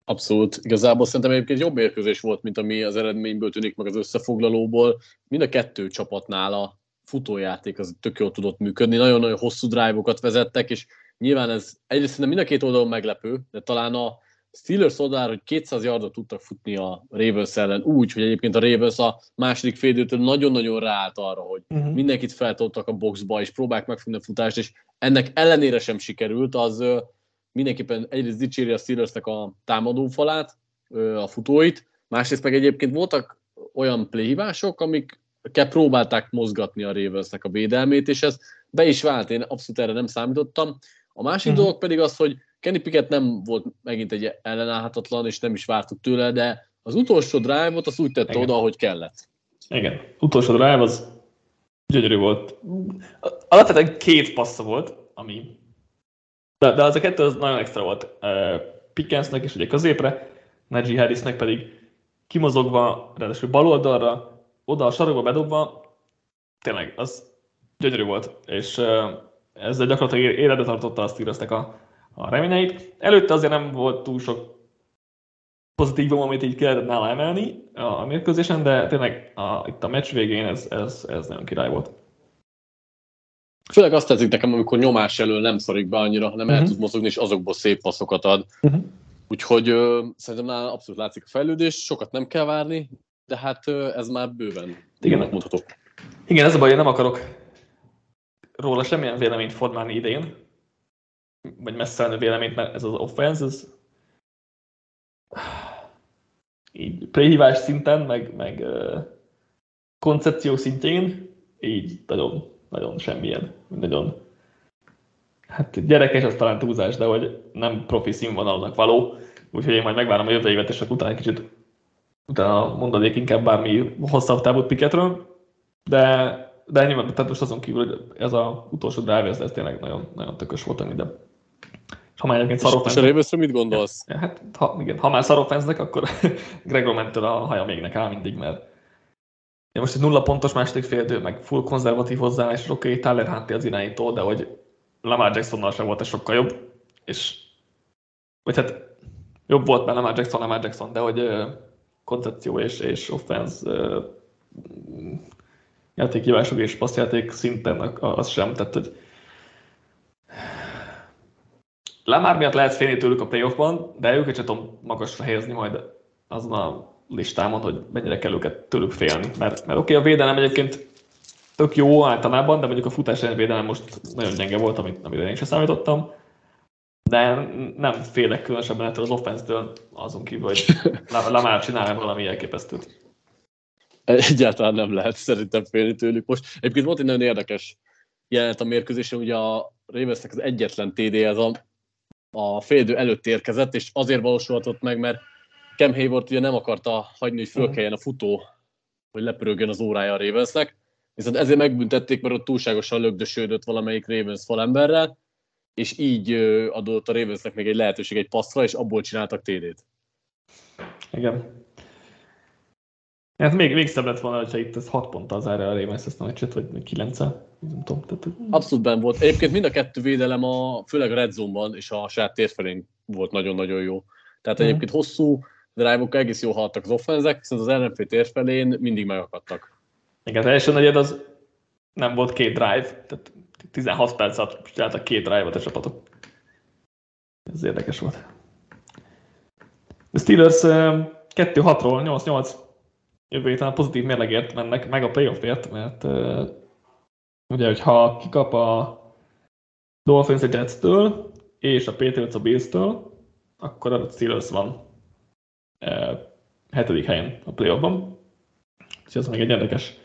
Abszolút. Igazából szerintem egyébként jobb mérkőzés volt, mint ami az eredményből tűnik meg az összefoglalóból. Mind a kettő csapatnál a futójáték az tök jól tudott működni. Nagyon-nagyon hosszú drive-okat vezettek, és nyilván ez egyrészt mind a két oldalon meglepő, de talán a Steelers oldalán, hogy 200 yardot tudtak futni a Ravens ellen úgy, hogy egyébként a Ravens a második félidőtől nagyon-nagyon ráállt arra, hogy uh-huh. mindenkit feltoltak a boxba, és próbálják megfogni a futást, és ennek ellenére sem sikerült, az mindenképpen egyrészt dicséri a Steelersnek a támadó falát, a futóit, másrészt meg egyébként voltak olyan playhívások, amik próbálták mozgatni a Ravensnek a védelmét, és ez be is vált, én abszolút erre nem számítottam. A másik uh-huh. dolog pedig az, hogy Kenny Pickett nem volt megint egy ellenállhatatlan, és nem is vártuk tőle, de az utolsó drive-ot az úgy tette Igen. oda, ahogy kellett. Igen, utolsó drive az gyönyörű volt. Alapvetően két passza volt, ami... De, de az a kettő az nagyon extra volt. Uh, Pickensnek is ugye középre, Najee Harrisnek pedig kimozogva, ráadásul bal oldalra, oda a sarokba bedobva, tényleg, az gyönyörű volt, és uh, ezzel gyakorlatilag életbe tartotta a Steelersnek a, a reményeit. Előtte azért nem volt túl sok pozitívum, amit így kellett nála emelni a mérkőzésen, de tényleg a, itt a meccs végén ez, ez, ez nagyon király volt. Főleg azt tetszik nekem, amikor nyomás elől nem szorik be annyira, hanem uh-huh. el mhm. tud mozogni, és azokból szép passzokat ad. Uh-huh. Úgyhogy ö, szerintem nála abszolút látszik a fejlődés, sokat nem kell várni, de hát ö, ez már bőven Igen. mondható. Igen, ez a baj, én nem akarok róla semmilyen véleményt formálni idén, vagy messze véleményt, mert ez az offense, ez így préhívás szinten, meg, meg koncepció szintjén, így nagyon, nagyon semmilyen, nagyon. Hát gyerekes, az talán túlzás, de hogy nem profi színvonalnak való, úgyhogy én majd megvárom a jövő évet, és akkor utána kicsit utána mondanék inkább bármi hosszabb távú piketről, de, de nyilván, tehát most azon kívül, hogy ez az utolsó drive, ez, ez tényleg nagyon, nagyon tökös volt, ami de ha már egyébként a mit gondolsz? Hát, ha, igen, ha már szarofenznek, akkor Greg Roman-től a haja még áll mindig, mert ja, most egy nulla pontos második félidő, meg full konzervatív hozzáállás, oké, okay, Tyler Huntley az irányító, de hogy Lamar Jacksonnal sem volt ez sokkal jobb, és vagy hát jobb volt, mert Lamar Jackson, Lamar Jackson, de hogy uh, koncepció és, és offense uh, játékívások és passzjáték szinten az sem, tehát hogy Lamar miatt lehet félni tőlük a playoffban, de őket sem tudom magasra helyezni majd azon a listámon, hogy mennyire kell őket tőlük félni. Mert, mert oké, okay, a védelem egyébként tök jó általában, de mondjuk a futás védelem most nagyon gyenge volt, amit, amire én sem számítottam. De nem félek különösebben ettől az offense-től, azon kívül, hogy Lamar csinál valami elképesztőt. Egyáltalán nem lehet szerintem félni tőlük. Most egyébként volt egy nagyon érdekes jelenet a mérkőzésen, ugye a Ravensnek az egyetlen TD, ez a a félidő előtt érkezett, és azért valósulhatott meg, mert Cam Hayward ugye nem akarta hagyni, hogy fölkeljen a futó, hogy lepörögjön az órája a Ravensnek, viszont ezért megbüntették, mert ott túlságosan lögdösődött valamelyik Ravens falemberrel, és így adott a Ravensnek még egy lehetőség egy passzra, és abból csináltak TD-t. Igen. Hát még, még szebb lett volna, hogyha itt ez 6 ponttal zárja a Ravens ezt a meccset, vagy 9 nem tudom. Tehát... Abszolút ben volt. Egyébként mind a kettő védelem, a, főleg a red zone-ban és a saját térfelén volt nagyon-nagyon jó. Tehát mm. egyébként hosszú drive-ok egész jól haladtak az offenzek, viszont az ellenfél térfelén mindig megakadtak. Igen, az első negyed az nem volt két drive, tehát 16 perc alatt csináltak két drive-ot a csapatok. Ez érdekes volt. A Steelers 2-6-ról 8-8 jövő héten a pozitív mérlegért mennek, meg a playoffért, mert uh, ugye, hogyha kikap a Dolphins a Jets-től, és a Patriots a Bills-től, akkor a Steelers van hetedik helyen a playoffban. Úgyhogy ez még egy érdekes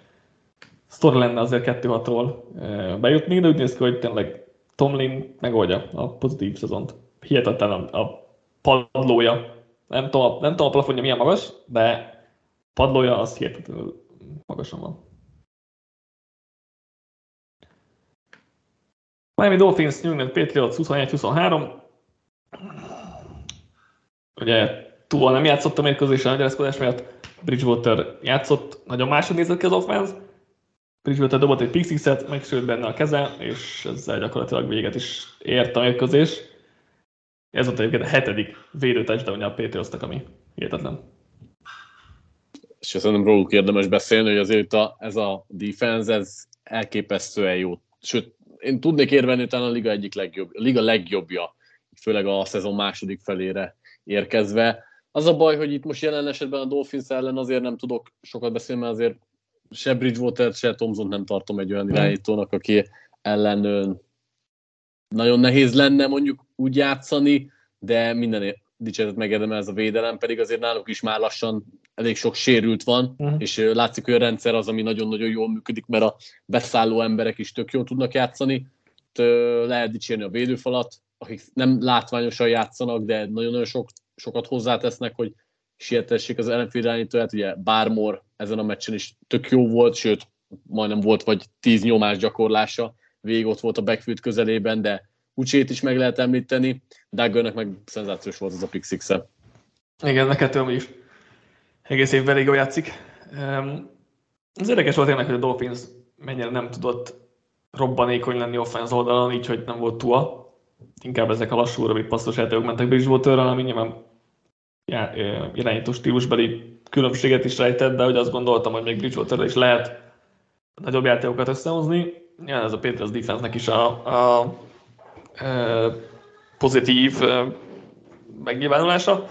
sztori lenne azért 2-6-ról uh, bejutni, de úgy néz ki, hogy tényleg Tomlin megoldja a pozitív szezont. Hihetetlen a padlója. Nem tudom, nem tudom a plafonja milyen magas, de padlója az hihetetlenül magasan van. Miami Dolphins, New England Patriots 21-23. Ugye túl nem játszott a mérkőzésen a gyereszkodás miatt, Bridgewater játszott, nagyon máshogy nézett ki az offense. Bridgewater dobott egy pick six-et, megsült benne a keze, és ezzel gyakorlatilag véget is ért a mérkőzés. Ez volt egyébként a hetedik védőtestdownja a Patriotsnak, ami hihetetlen és szerintem róluk érdemes beszélni, hogy azért a, ez a defense, ez elképesztően jó. Sőt, én tudnék érvelni, talán a liga egyik legjobb, a liga legjobbja, főleg a szezon második felére érkezve. Az a baj, hogy itt most jelen esetben a Dolphins ellen azért nem tudok sokat beszélni, mert azért se Bridgewater, se Thompson nem tartom egy olyan irányítónak, aki ellen nagyon nehéz lenne mondjuk úgy játszani, de minden dicséretet megérdemel ez a védelem, pedig azért náluk is már lassan elég sok sérült van, uh-huh. és látszik, hogy a rendszer az, ami nagyon-nagyon jól működik, mert a beszálló emberek is tök jól tudnak játszani. Lehet dicsérni a védőfalat, akik nem látványosan játszanak, de nagyon-nagyon sok, sokat hozzátesznek, hogy sietessék az ellenfél irányítóját. Ugye Bármor ezen a meccsen is tök jó volt, sőt, majdnem volt vagy tíz nyomás gyakorlása, végig ott volt a backfield közelében, de Ucsét is meg lehet említeni, Duggarnek meg szenzációs volt az a pick six -e. Igen, neked is egész évben elég jól játszik. Az érdekes volt tényleg, hogy a Dolphins mennyire nem tudott robbanékony lenni offense oldalon, így, hogy nem volt tua. Inkább ezek a lassú, rövid passzos játékok mentek Bridgewaterrel, ami nyilván irányító stílusbeli különbséget is rejtett, de hogy azt gondoltam, hogy még Bridgewaterrel is lehet nagyobb játékokat összehozni. Ja, ez a Patriots defense-nek is a, a, a, pozitív megnyilvánulása,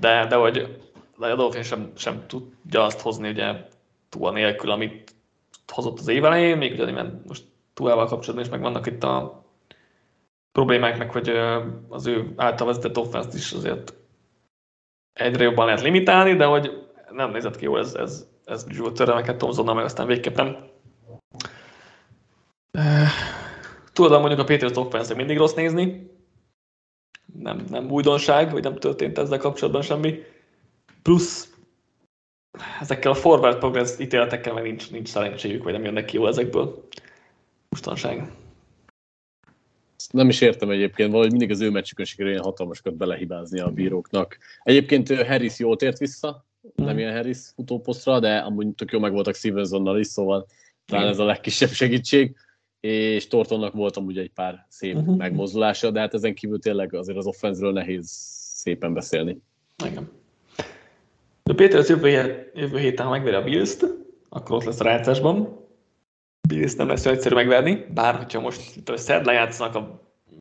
de, de hogy a Dolphin sem, sem tudja azt hozni, ugye túl nélkül, amit hozott az év elején, még ugye most túlával kapcsolatban is meg vannak itt a problémák, meg hogy az ő által vezetett offense is azért egyre jobban lehet limitálni, de hogy nem nézett ki jól ez, ez, ez Jules Törremeket Tomzonnal, meg aztán végképp nem. Tudom, mondjuk a Patriots offense mindig rossz nézni, nem, nem újdonság, vagy nem történt ezzel kapcsolatban semmi. Plusz ezekkel a forward progress ítéletekkel meg nincs, nincs szerencséjük, vagy nem jönnek ki jó ezekből. Mostanság. Nem is értem egyébként, valahogy mindig az ő meccsükön sikerül ilyen hatalmasokat belehibázni a bíróknak. Egyébként Harris jól tért vissza, mm. nem ilyen Harris futóposztra, de amúgy tök jó meg voltak Stevensonnal is, szóval talán ez a legkisebb segítség és Tortonnak volt amúgy egy pár szép uh-huh. megmozdulása, de hát ezen kívül tényleg azért az offenzről nehéz szépen beszélni. Igen. De Péter az jövő, jövő héten megveri a bills akkor ott lesz a rájátszásban. Bills nem lesz egyszerű megverni, bár hogyha most itt a szerdán játszanak a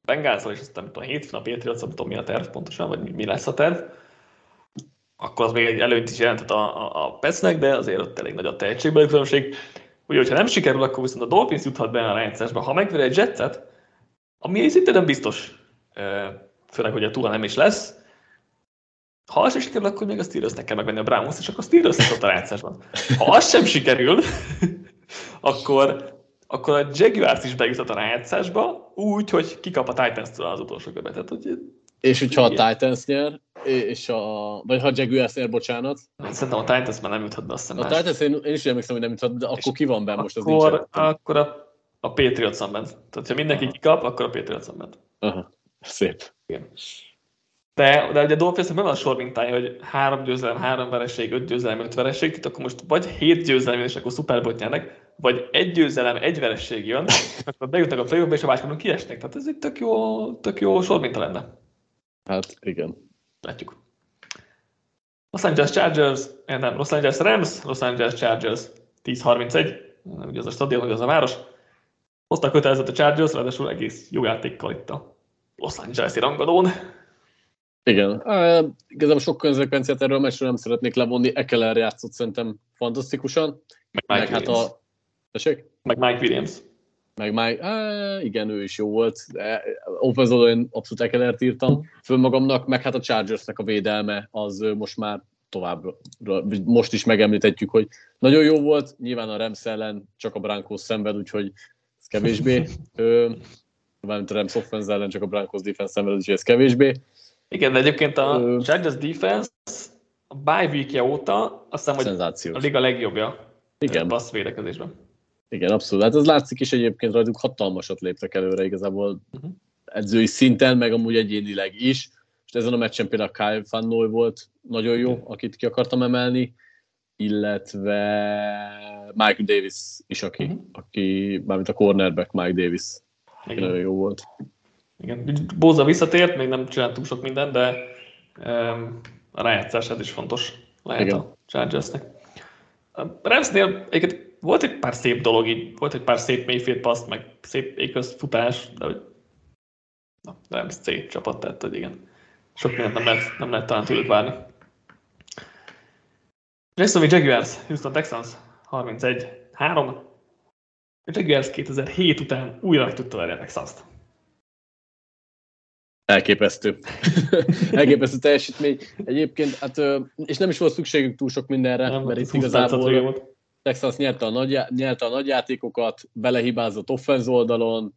Bengázzal, és aztán a hétfőn a Patriots, nem tudom mi a terv pontosan, vagy mi lesz a terv, akkor az még egy előnyt is jelentett a, a, a Pesznek, de azért ott elég nagy a tehetségbeli különbség. Ugye, hogyha nem sikerül, akkor viszont a Dolphins juthat be a rájátszásba. Ha megver egy Jetset, ami szinte nem biztos, főleg, hogy a túra nem is lesz, ha az sem sikerül, akkor még a Steelersnek kell megvenni a Browns, és akkor a Steelers ott a rájátszásban. Ha az sem sikerül, akkor, akkor a Jaguars is bejuthat a rájátszásba, úgy, hogy kikap a Titans-től az utolsó követ. Tehát, hogy és hogyha a Titans nyer, és a, vagy ha Jaguars nyer, bocsánat. Szerintem a Titans már nem juthat be, azt A Titans én, én is emlékszem, hogy nem juthat, de akkor ki van benne most az akkor, akkor a, a Patriots bent. Tehát, ha mindenki Aha. kikap, akkor a Patriots bent. Aha, szép. Igen. De, de ugye a Dolphinsnek van a sor mintája, hogy három győzelem, három vereség, öt győzelem, öt vereség, tehát akkor most vagy hét győzelem, és akkor szuperbolt nyernek, vagy egy győzelem, egy vereség jön, akkor bejutnak a play és a másikon kiesnek. Tehát ez egy tök jó, tök jó sor minta lenne. Hát igen. Látjuk. Los Angeles Chargers, eh, nem, Los Angeles Rams, Los Angeles Chargers 10-31, ugye az a stadion, hogy az a város. Hoztak kötelezett a Chargers, ráadásul egész jó játékkal itt a Los Angeles-i rangadón. Igen, uh, igazából sok konzekvenciát erről a meccsről nem szeretnék levonni. Ekeler játszott szerintem fantasztikusan. Meg, meg hát a... Tessék? Meg Mike Williams. Meg Mike, á, igen, ő is jó volt. Offenzoló én abszolút Ekelert írtam föl magamnak, meg hát a Chargersnek a védelme az most már tovább, most is megemlíthetjük, hogy nagyon jó volt, nyilván a Rams ellen csak a Broncos szenved, úgyhogy ez kevésbé. Mármint a Rams offense ellen csak a Broncos defense szenved, úgyhogy ez kevésbé. Igen, de egyébként a Ö... Chargers defense a bye week óta azt hiszem, hogy a liga legjobbja. Igen. Passz védekezésben. Igen, abszolút. Hát ez látszik is egyébként rajtuk hatalmasat léptek előre igazából uh-huh. edzői szinten, meg amúgy egyénileg is. És ezen a meccsen például Kyle Fannoy volt nagyon jó, uh-huh. akit ki akartam emelni, illetve Mike Davis is, aki, uh-huh. aki mármint a cornerback Mike Davis. Igen. Nagyon jó volt. Igen, Bóza visszatért, még nem csinált túl sok mindent, de um, a rájátszás ez is fontos lehet Igen. a Chargersnek. A Ramsnél egyébként volt egy pár szép dolog így, volt egy pár szép Mayfield paszt, meg szép éköz futás, de hogy na, nem C csapat, tehát hogy igen. Sok mindent nem lehet, nem lehet talán tőlük várni. Jacksonville Jaguars, Houston Texans, 31-3. A Jaguars 2007 után újra meg tudta verni a Texans-t. Elképesztő. Elképesztő teljesítmény. Egyébként, hát, és nem is volt szükségünk túl sok mindenre, nem, mert itt igazából Texas nyerte a, nagy, nyerte a nagyjátékokat, belehibázott offenz oldalon.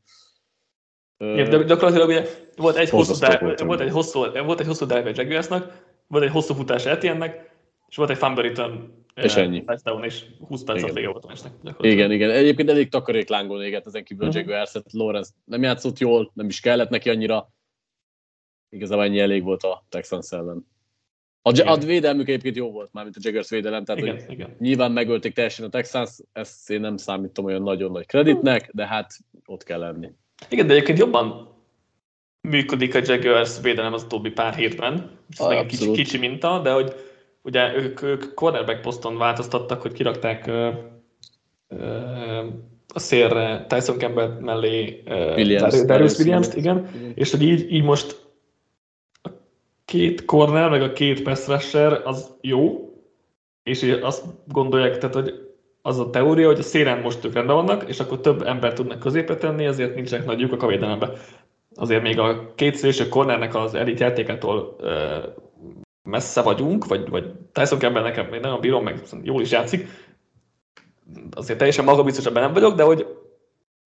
Igen, de gyakorlatilag ugye volt egy hosszú, drive, volt egy hosszú, volt egy hosszú drive Jaguarsnak, volt egy hosszú futás Etienne-nek, és volt egy fumble return és ennyi. Touchdown, és 20 perc vége volt a meccsnek. Igen, igen. Egyébként elég takaréklángol éget ezen kívül uh-huh. Jaguars, Lawrence nem játszott jól, nem is kellett neki annyira. Igazából ennyi elég volt a Texans ellen. A, a védelmük egyébként jó volt, mármint a Jaguars védelem, tehát igen, hogy igen. nyilván megölték teljesen a Texans, ezt én nem számítom olyan nagyon nagy kreditnek, de hát ott kell lenni. Igen, de egyébként jobban működik a Jaguars védelem az utóbbi pár hétben. Ez kicsi, kicsi minta, de hogy ugye ők, ők cornerback poszton változtattak, hogy kirakták ö, ö, a szélre Tyson Campbell mellé Williams, Darius Williams-t, igen, és hogy így, így most két corner, meg a két pass az jó, és azt gondolják, tehát, hogy az a teória, hogy a szélen most ők rendben vannak, és akkor több ember tudnak középre tenni, ezért nincsenek nagy lyukak a védelembe. Azért még a két szélső cornernek az elit játékától messze vagyunk, vagy, vagy Tyson Campbell nekem még nagyon bírom, meg jól is játszik, azért teljesen magabiztosabb nem vagyok, de hogy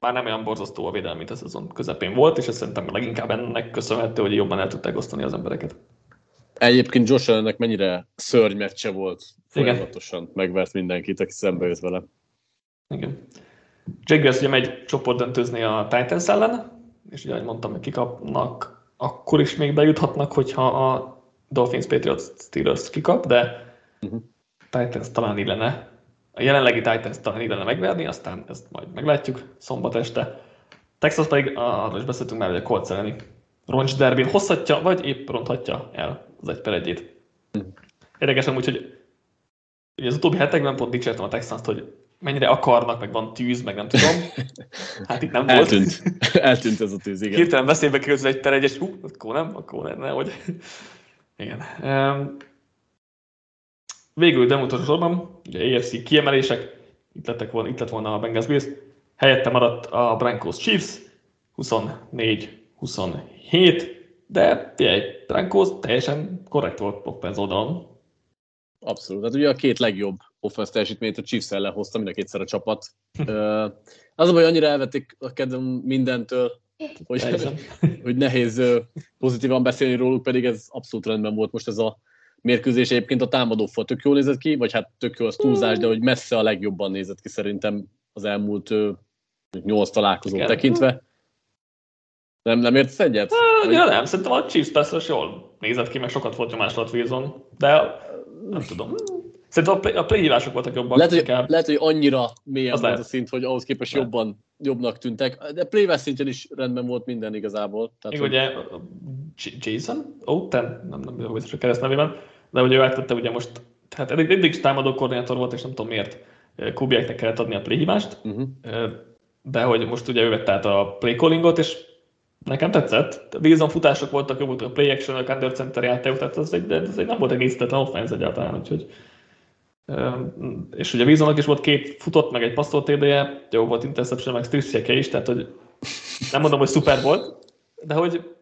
már nem olyan borzasztó a védelem, mint a szezon közepén volt, és ez szerintem leginkább ennek köszönhető, hogy jobban el tudták osztani az embereket. Egyébként Josh ennek mennyire szörny meccse volt, folyamatosan Igen. megvert mindenkit, aki szembe jött vele. Igen. Jaguars ugye megy csoportdöntőzni a Titans ellen, és ugye, ahogy mondtam, hogy kikapnak, akkor is még bejuthatnak, hogyha a Dolphins Patriots Steelers kikap, de uh-huh. Titans talán illene, a jelenlegi Titans talán illene megverni, aztán ezt majd meglátjuk szombat este. Texas pedig, arról is beszéltünk már, hogy a Colts elleni roncs derbin hozhatja, vagy épp ronthatja el az egy per egyét. Érdekes amúgy, hogy ugye az utóbbi hetekben pont dicsértem a Texans-t, hogy mennyire akarnak, meg van tűz, meg nem tudom. Hát itt nem volt. Eltűnt, Eltűnt ez a tűz, igen. Hirtelen beszélbe kerül egy per egyes, hú, akkor nem, akkor nem, hogy igen. Végül, de utolsó sorban, ugye AFC kiemelések, itt, lettek volna, itt lett volna a Bengals Bills, helyette maradt a Broncos Chiefs, 24-27, de figyelj, Broncos teljesen korrekt volt offense oldalon. Abszolút, hát ugye a két legjobb offense teljesítményt a Chiefs ellen hozta mind a kétszer a csapat. az a baj, annyira elvették a kedvem mindentől, hogy, hogy nehéz pozitívan beszélni róluk, pedig ez abszolút rendben volt most ez a mérkőzés. Egyébként a támadófal tök jól nézett ki, vagy hát tök jó az túlzás, de hogy messze a legjobban nézett ki szerintem az elmúlt nyolc találkozót tekintve. Nem, nem értesz egyet? Hát, ja, nem, szerintem a Chiefs persze jól nézett ki, mert sokat volt nyomás alatt Wilson, de nem tudom. Szerintem a, play, a play hívások voltak jobbak. Lehet, hogy, lehet, hogy annyira mélyen az volt lehet. a szint, hogy ahhoz képest lehet. jobban, jobbnak tűntek. De play szintjén is rendben volt minden igazából. Tehát, hogy... ugye Jason? Ó, oh, ten, nem, nem biztos a kereszt nevében, de ugye ő átvette ugye most, tehát eddig, eddig is támadó koordinátor volt, és nem tudom miért Kubieknek kellett adni a play hívást, uh-huh. de hogy most ugye ő vette át a play callingot, és nekem tetszett. Wilson futások voltak, jobb voltak a play action, a under center játék, tehát ez egy, ez egy nem volt egészítetlen offense egyáltalán, úgyhogy és ugye Wilsonnak is volt két futott, meg egy passzolt TD-je, jó volt interception, meg stripsjeke is, tehát hogy nem mondom, hogy szuper volt, de hogy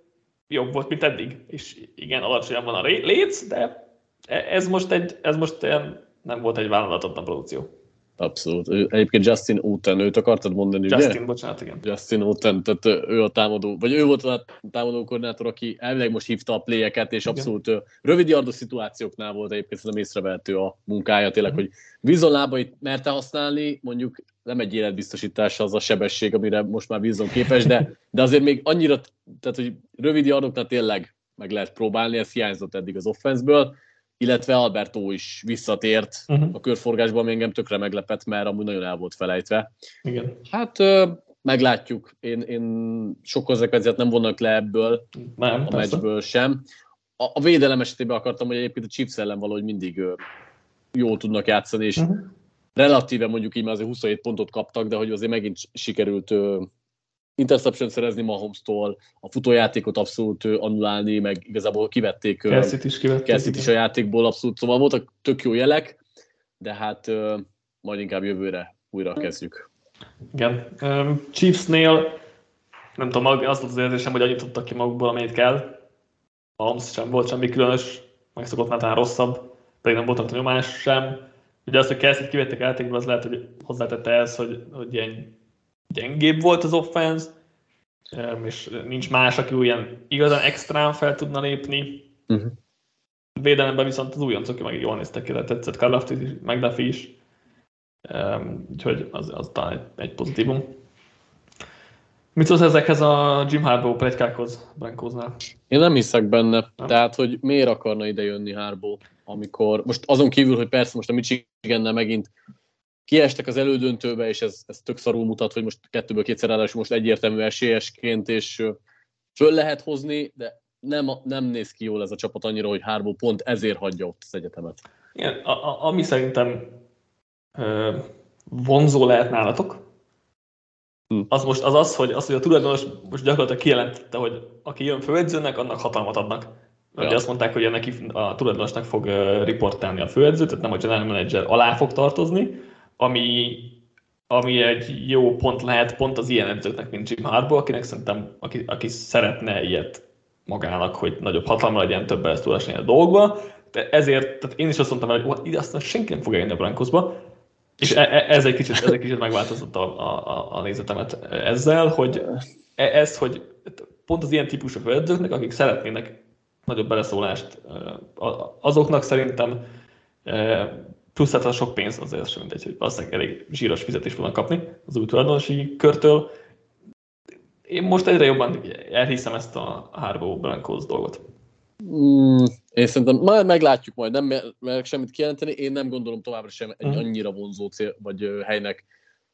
jobb volt, mint eddig. És igen, alacsonyan van a léc, de e- ez most, egy, ez most ilyen, nem volt egy vállalatottan produkció. Abszolút. Egyébként Justin Uten, őt akartad mondani, Justin, ugye? bocsánat, igen. Justin Uten, tehát ő a támadó, vagy ő volt a támadó koordinátor, aki elvileg most hívta a pléjeket, és igen. abszolút rövid yardos szituációknál volt egyébként szerintem észrevehető a munkája, tényleg, mm. hogy Wilson lábait merte használni, mondjuk nem egy életbiztosítás az a sebesség, amire most már Wilson képes, de, de azért még annyira, tehát hogy rövid yardoknál tényleg meg lehet próbálni, ez hiányzott eddig az offenszből, illetve Alberto is visszatért uh-huh. a körforgásban, ami engem tökre meglepett, mert amúgy nagyon el volt felejtve. Igen. Hát meglátjuk. Én, én sok konzekvenciát nem vonnak le ebből, nem, a persze. meccsből sem. A, a védelem esetében akartam, hogy egyébként a Chiefs ellen valahogy mindig jól tudnak játszani, és uh-huh. relatíve mondjuk így már azért 27 pontot kaptak, de hogy azért megint sikerült interception szerezni Mahomes-tól, a futójátékot abszolút annulálni, meg igazából kivették Kelsit is, kivették, is a játékból abszolút, szóval voltak tök jó jelek, de hát majd inkább jövőre újra kezdjük. Igen. Um, Chiefsnél nem tudom, az volt az érzésem, hogy annyit tudtak ki magukból, amennyit kell. A Holmes sem volt semmi különös, megszokottnál talán rosszabb, pedig nem volt nyomás sem. Ugye azt, hogy Kelsey-t kivettek játékból, az lehet, hogy hozzátette ez, hogy, hogy ilyen gyengébb volt az offense, és nincs más, aki ilyen igazán extrán fel tudna lépni. Uh-huh. Védelemben viszont az újoncok meg jól néztek ki, tetszett Karlaftis is, McDuffie is. Um, úgyhogy az, az talán egy, egy pozitívum. Mit szólsz ezekhez a Jim Harbaugh plegykákhoz Brankosnál? Én nem hiszek benne. Nem? Tehát, hogy miért akarna ide jönni Harbaugh, amikor, most azon kívül, hogy persze most a Michigannel megint kiestek az elődöntőbe, és ez, ez tök szarul mutat, hogy most kettőből kétszer ráadásul most egyértelmű esélyesként, és föl lehet hozni, de nem, nem néz ki jól ez a csapat annyira, hogy Harbaugh pont ezért hagyja ott az egyetemet. Igen, a, a, ami szerintem ö, vonzó lehet nálatok, hm. az most az az, hogy, az, hogy a tulajdonos most gyakorlatilag kijelentette, hogy aki jön főedzőnek, annak hatalmat adnak. Ja. Ugye azt mondták, hogy neki a tulajdonosnak fog riportálni a főedző, tehát nem a general manager alá fog tartozni, ami, ami egy jó pont lehet pont az ilyen edzőknek, mint Jim Harbaugh, akinek szerintem, aki, aki szeretne ilyet magának, hogy nagyobb hatalma legyen, több ezt tud a dolgba. De ezért, tehát én is azt mondtam, hogy ide aztán senki nem fog eljönni a Broncosba, és e, e, ez egy kicsit, ez egy kicsit megváltozott a, a, a nézetemet ezzel, hogy e, ez, hogy pont az ilyen típusú edzőknek, akik szeretnének nagyobb beleszólást, azoknak szerintem plusz hát a sok pénz azért sem mindegy, hogy valószínűleg elég zsíros fizetést fognak kapni az új tulajdonosi körtől. Én most egyre jobban elhiszem ezt a Harbo Brancos dolgot. Mm, én szerintem majd meglátjuk majd, nem merek semmit kijelenteni, én nem gondolom továbbra sem egy mm. annyira vonzó cél, vagy helynek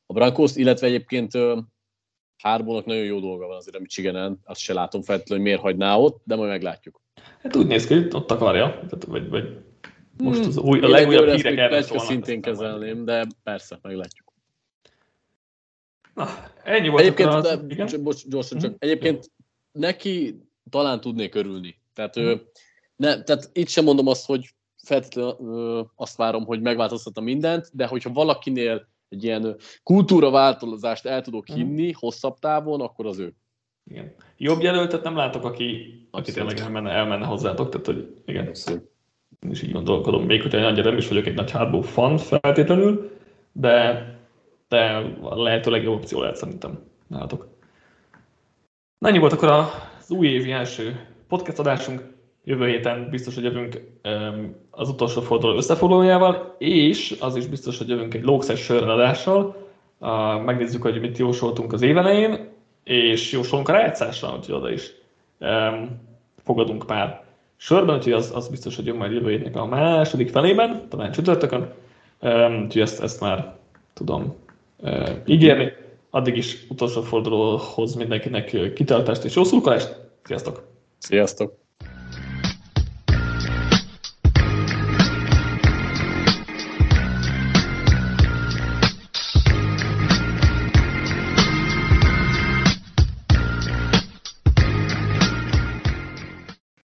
a Brancos, illetve egyébként Harbónak nagyon jó dolga van azért a Michiganen, azt se látom feltétlenül, hogy miért hagyná ott, de majd meglátjuk. Hát úgy néz ki, hogy ott akarja, vagy, vagy most az új, a legújabb hírek erről szólnak. szintén kezelném, de persze, meglátjuk. Na, ennyi volt. Egyébként, az, de, csak, bocs, gyorsan csak, mhm. egyébként neki talán tudnék örülni. Tehát, ő, mhm. ne, tehát itt sem mondom azt, hogy feltétlenül azt várom, hogy megváltoztatom mindent, de hogyha valakinél egy ilyen kultúraváltozást el tudok mhm. hinni hosszabb távon, akkor az ő. Igen. Jobb jelöltet nem látok, aki, aki tényleg elmenne, elmenne hozzátok, tehát hogy igen. Abszolút és így gondolkodom, még hogyha annyira nem is vagyok egy nagy hardball fan feltétlenül, de, de a lehető legjobb opció lehet szerintem nálatok. Na ennyi volt akkor az új évi első podcast adásunk. Jövő héten biztos, hogy jövünk az utolsó forduló összefoglalójával, és az is biztos, hogy jövünk egy lókszes sörreladással. Megnézzük, hogy mit jósoltunk az évelején, és jósolunk a rájátszásra, úgyhogy oda is fogadunk pár sorban, úgyhogy az, az biztos, hogy jön majd jövő hétnek a második felében, talán csütörtökön, úgyhogy ezt, ezt már tudom ígérni. Addig is utolsó fordulóhoz mindenkinek kitartást és jó szurkolást. Sziasztok! Sziasztok!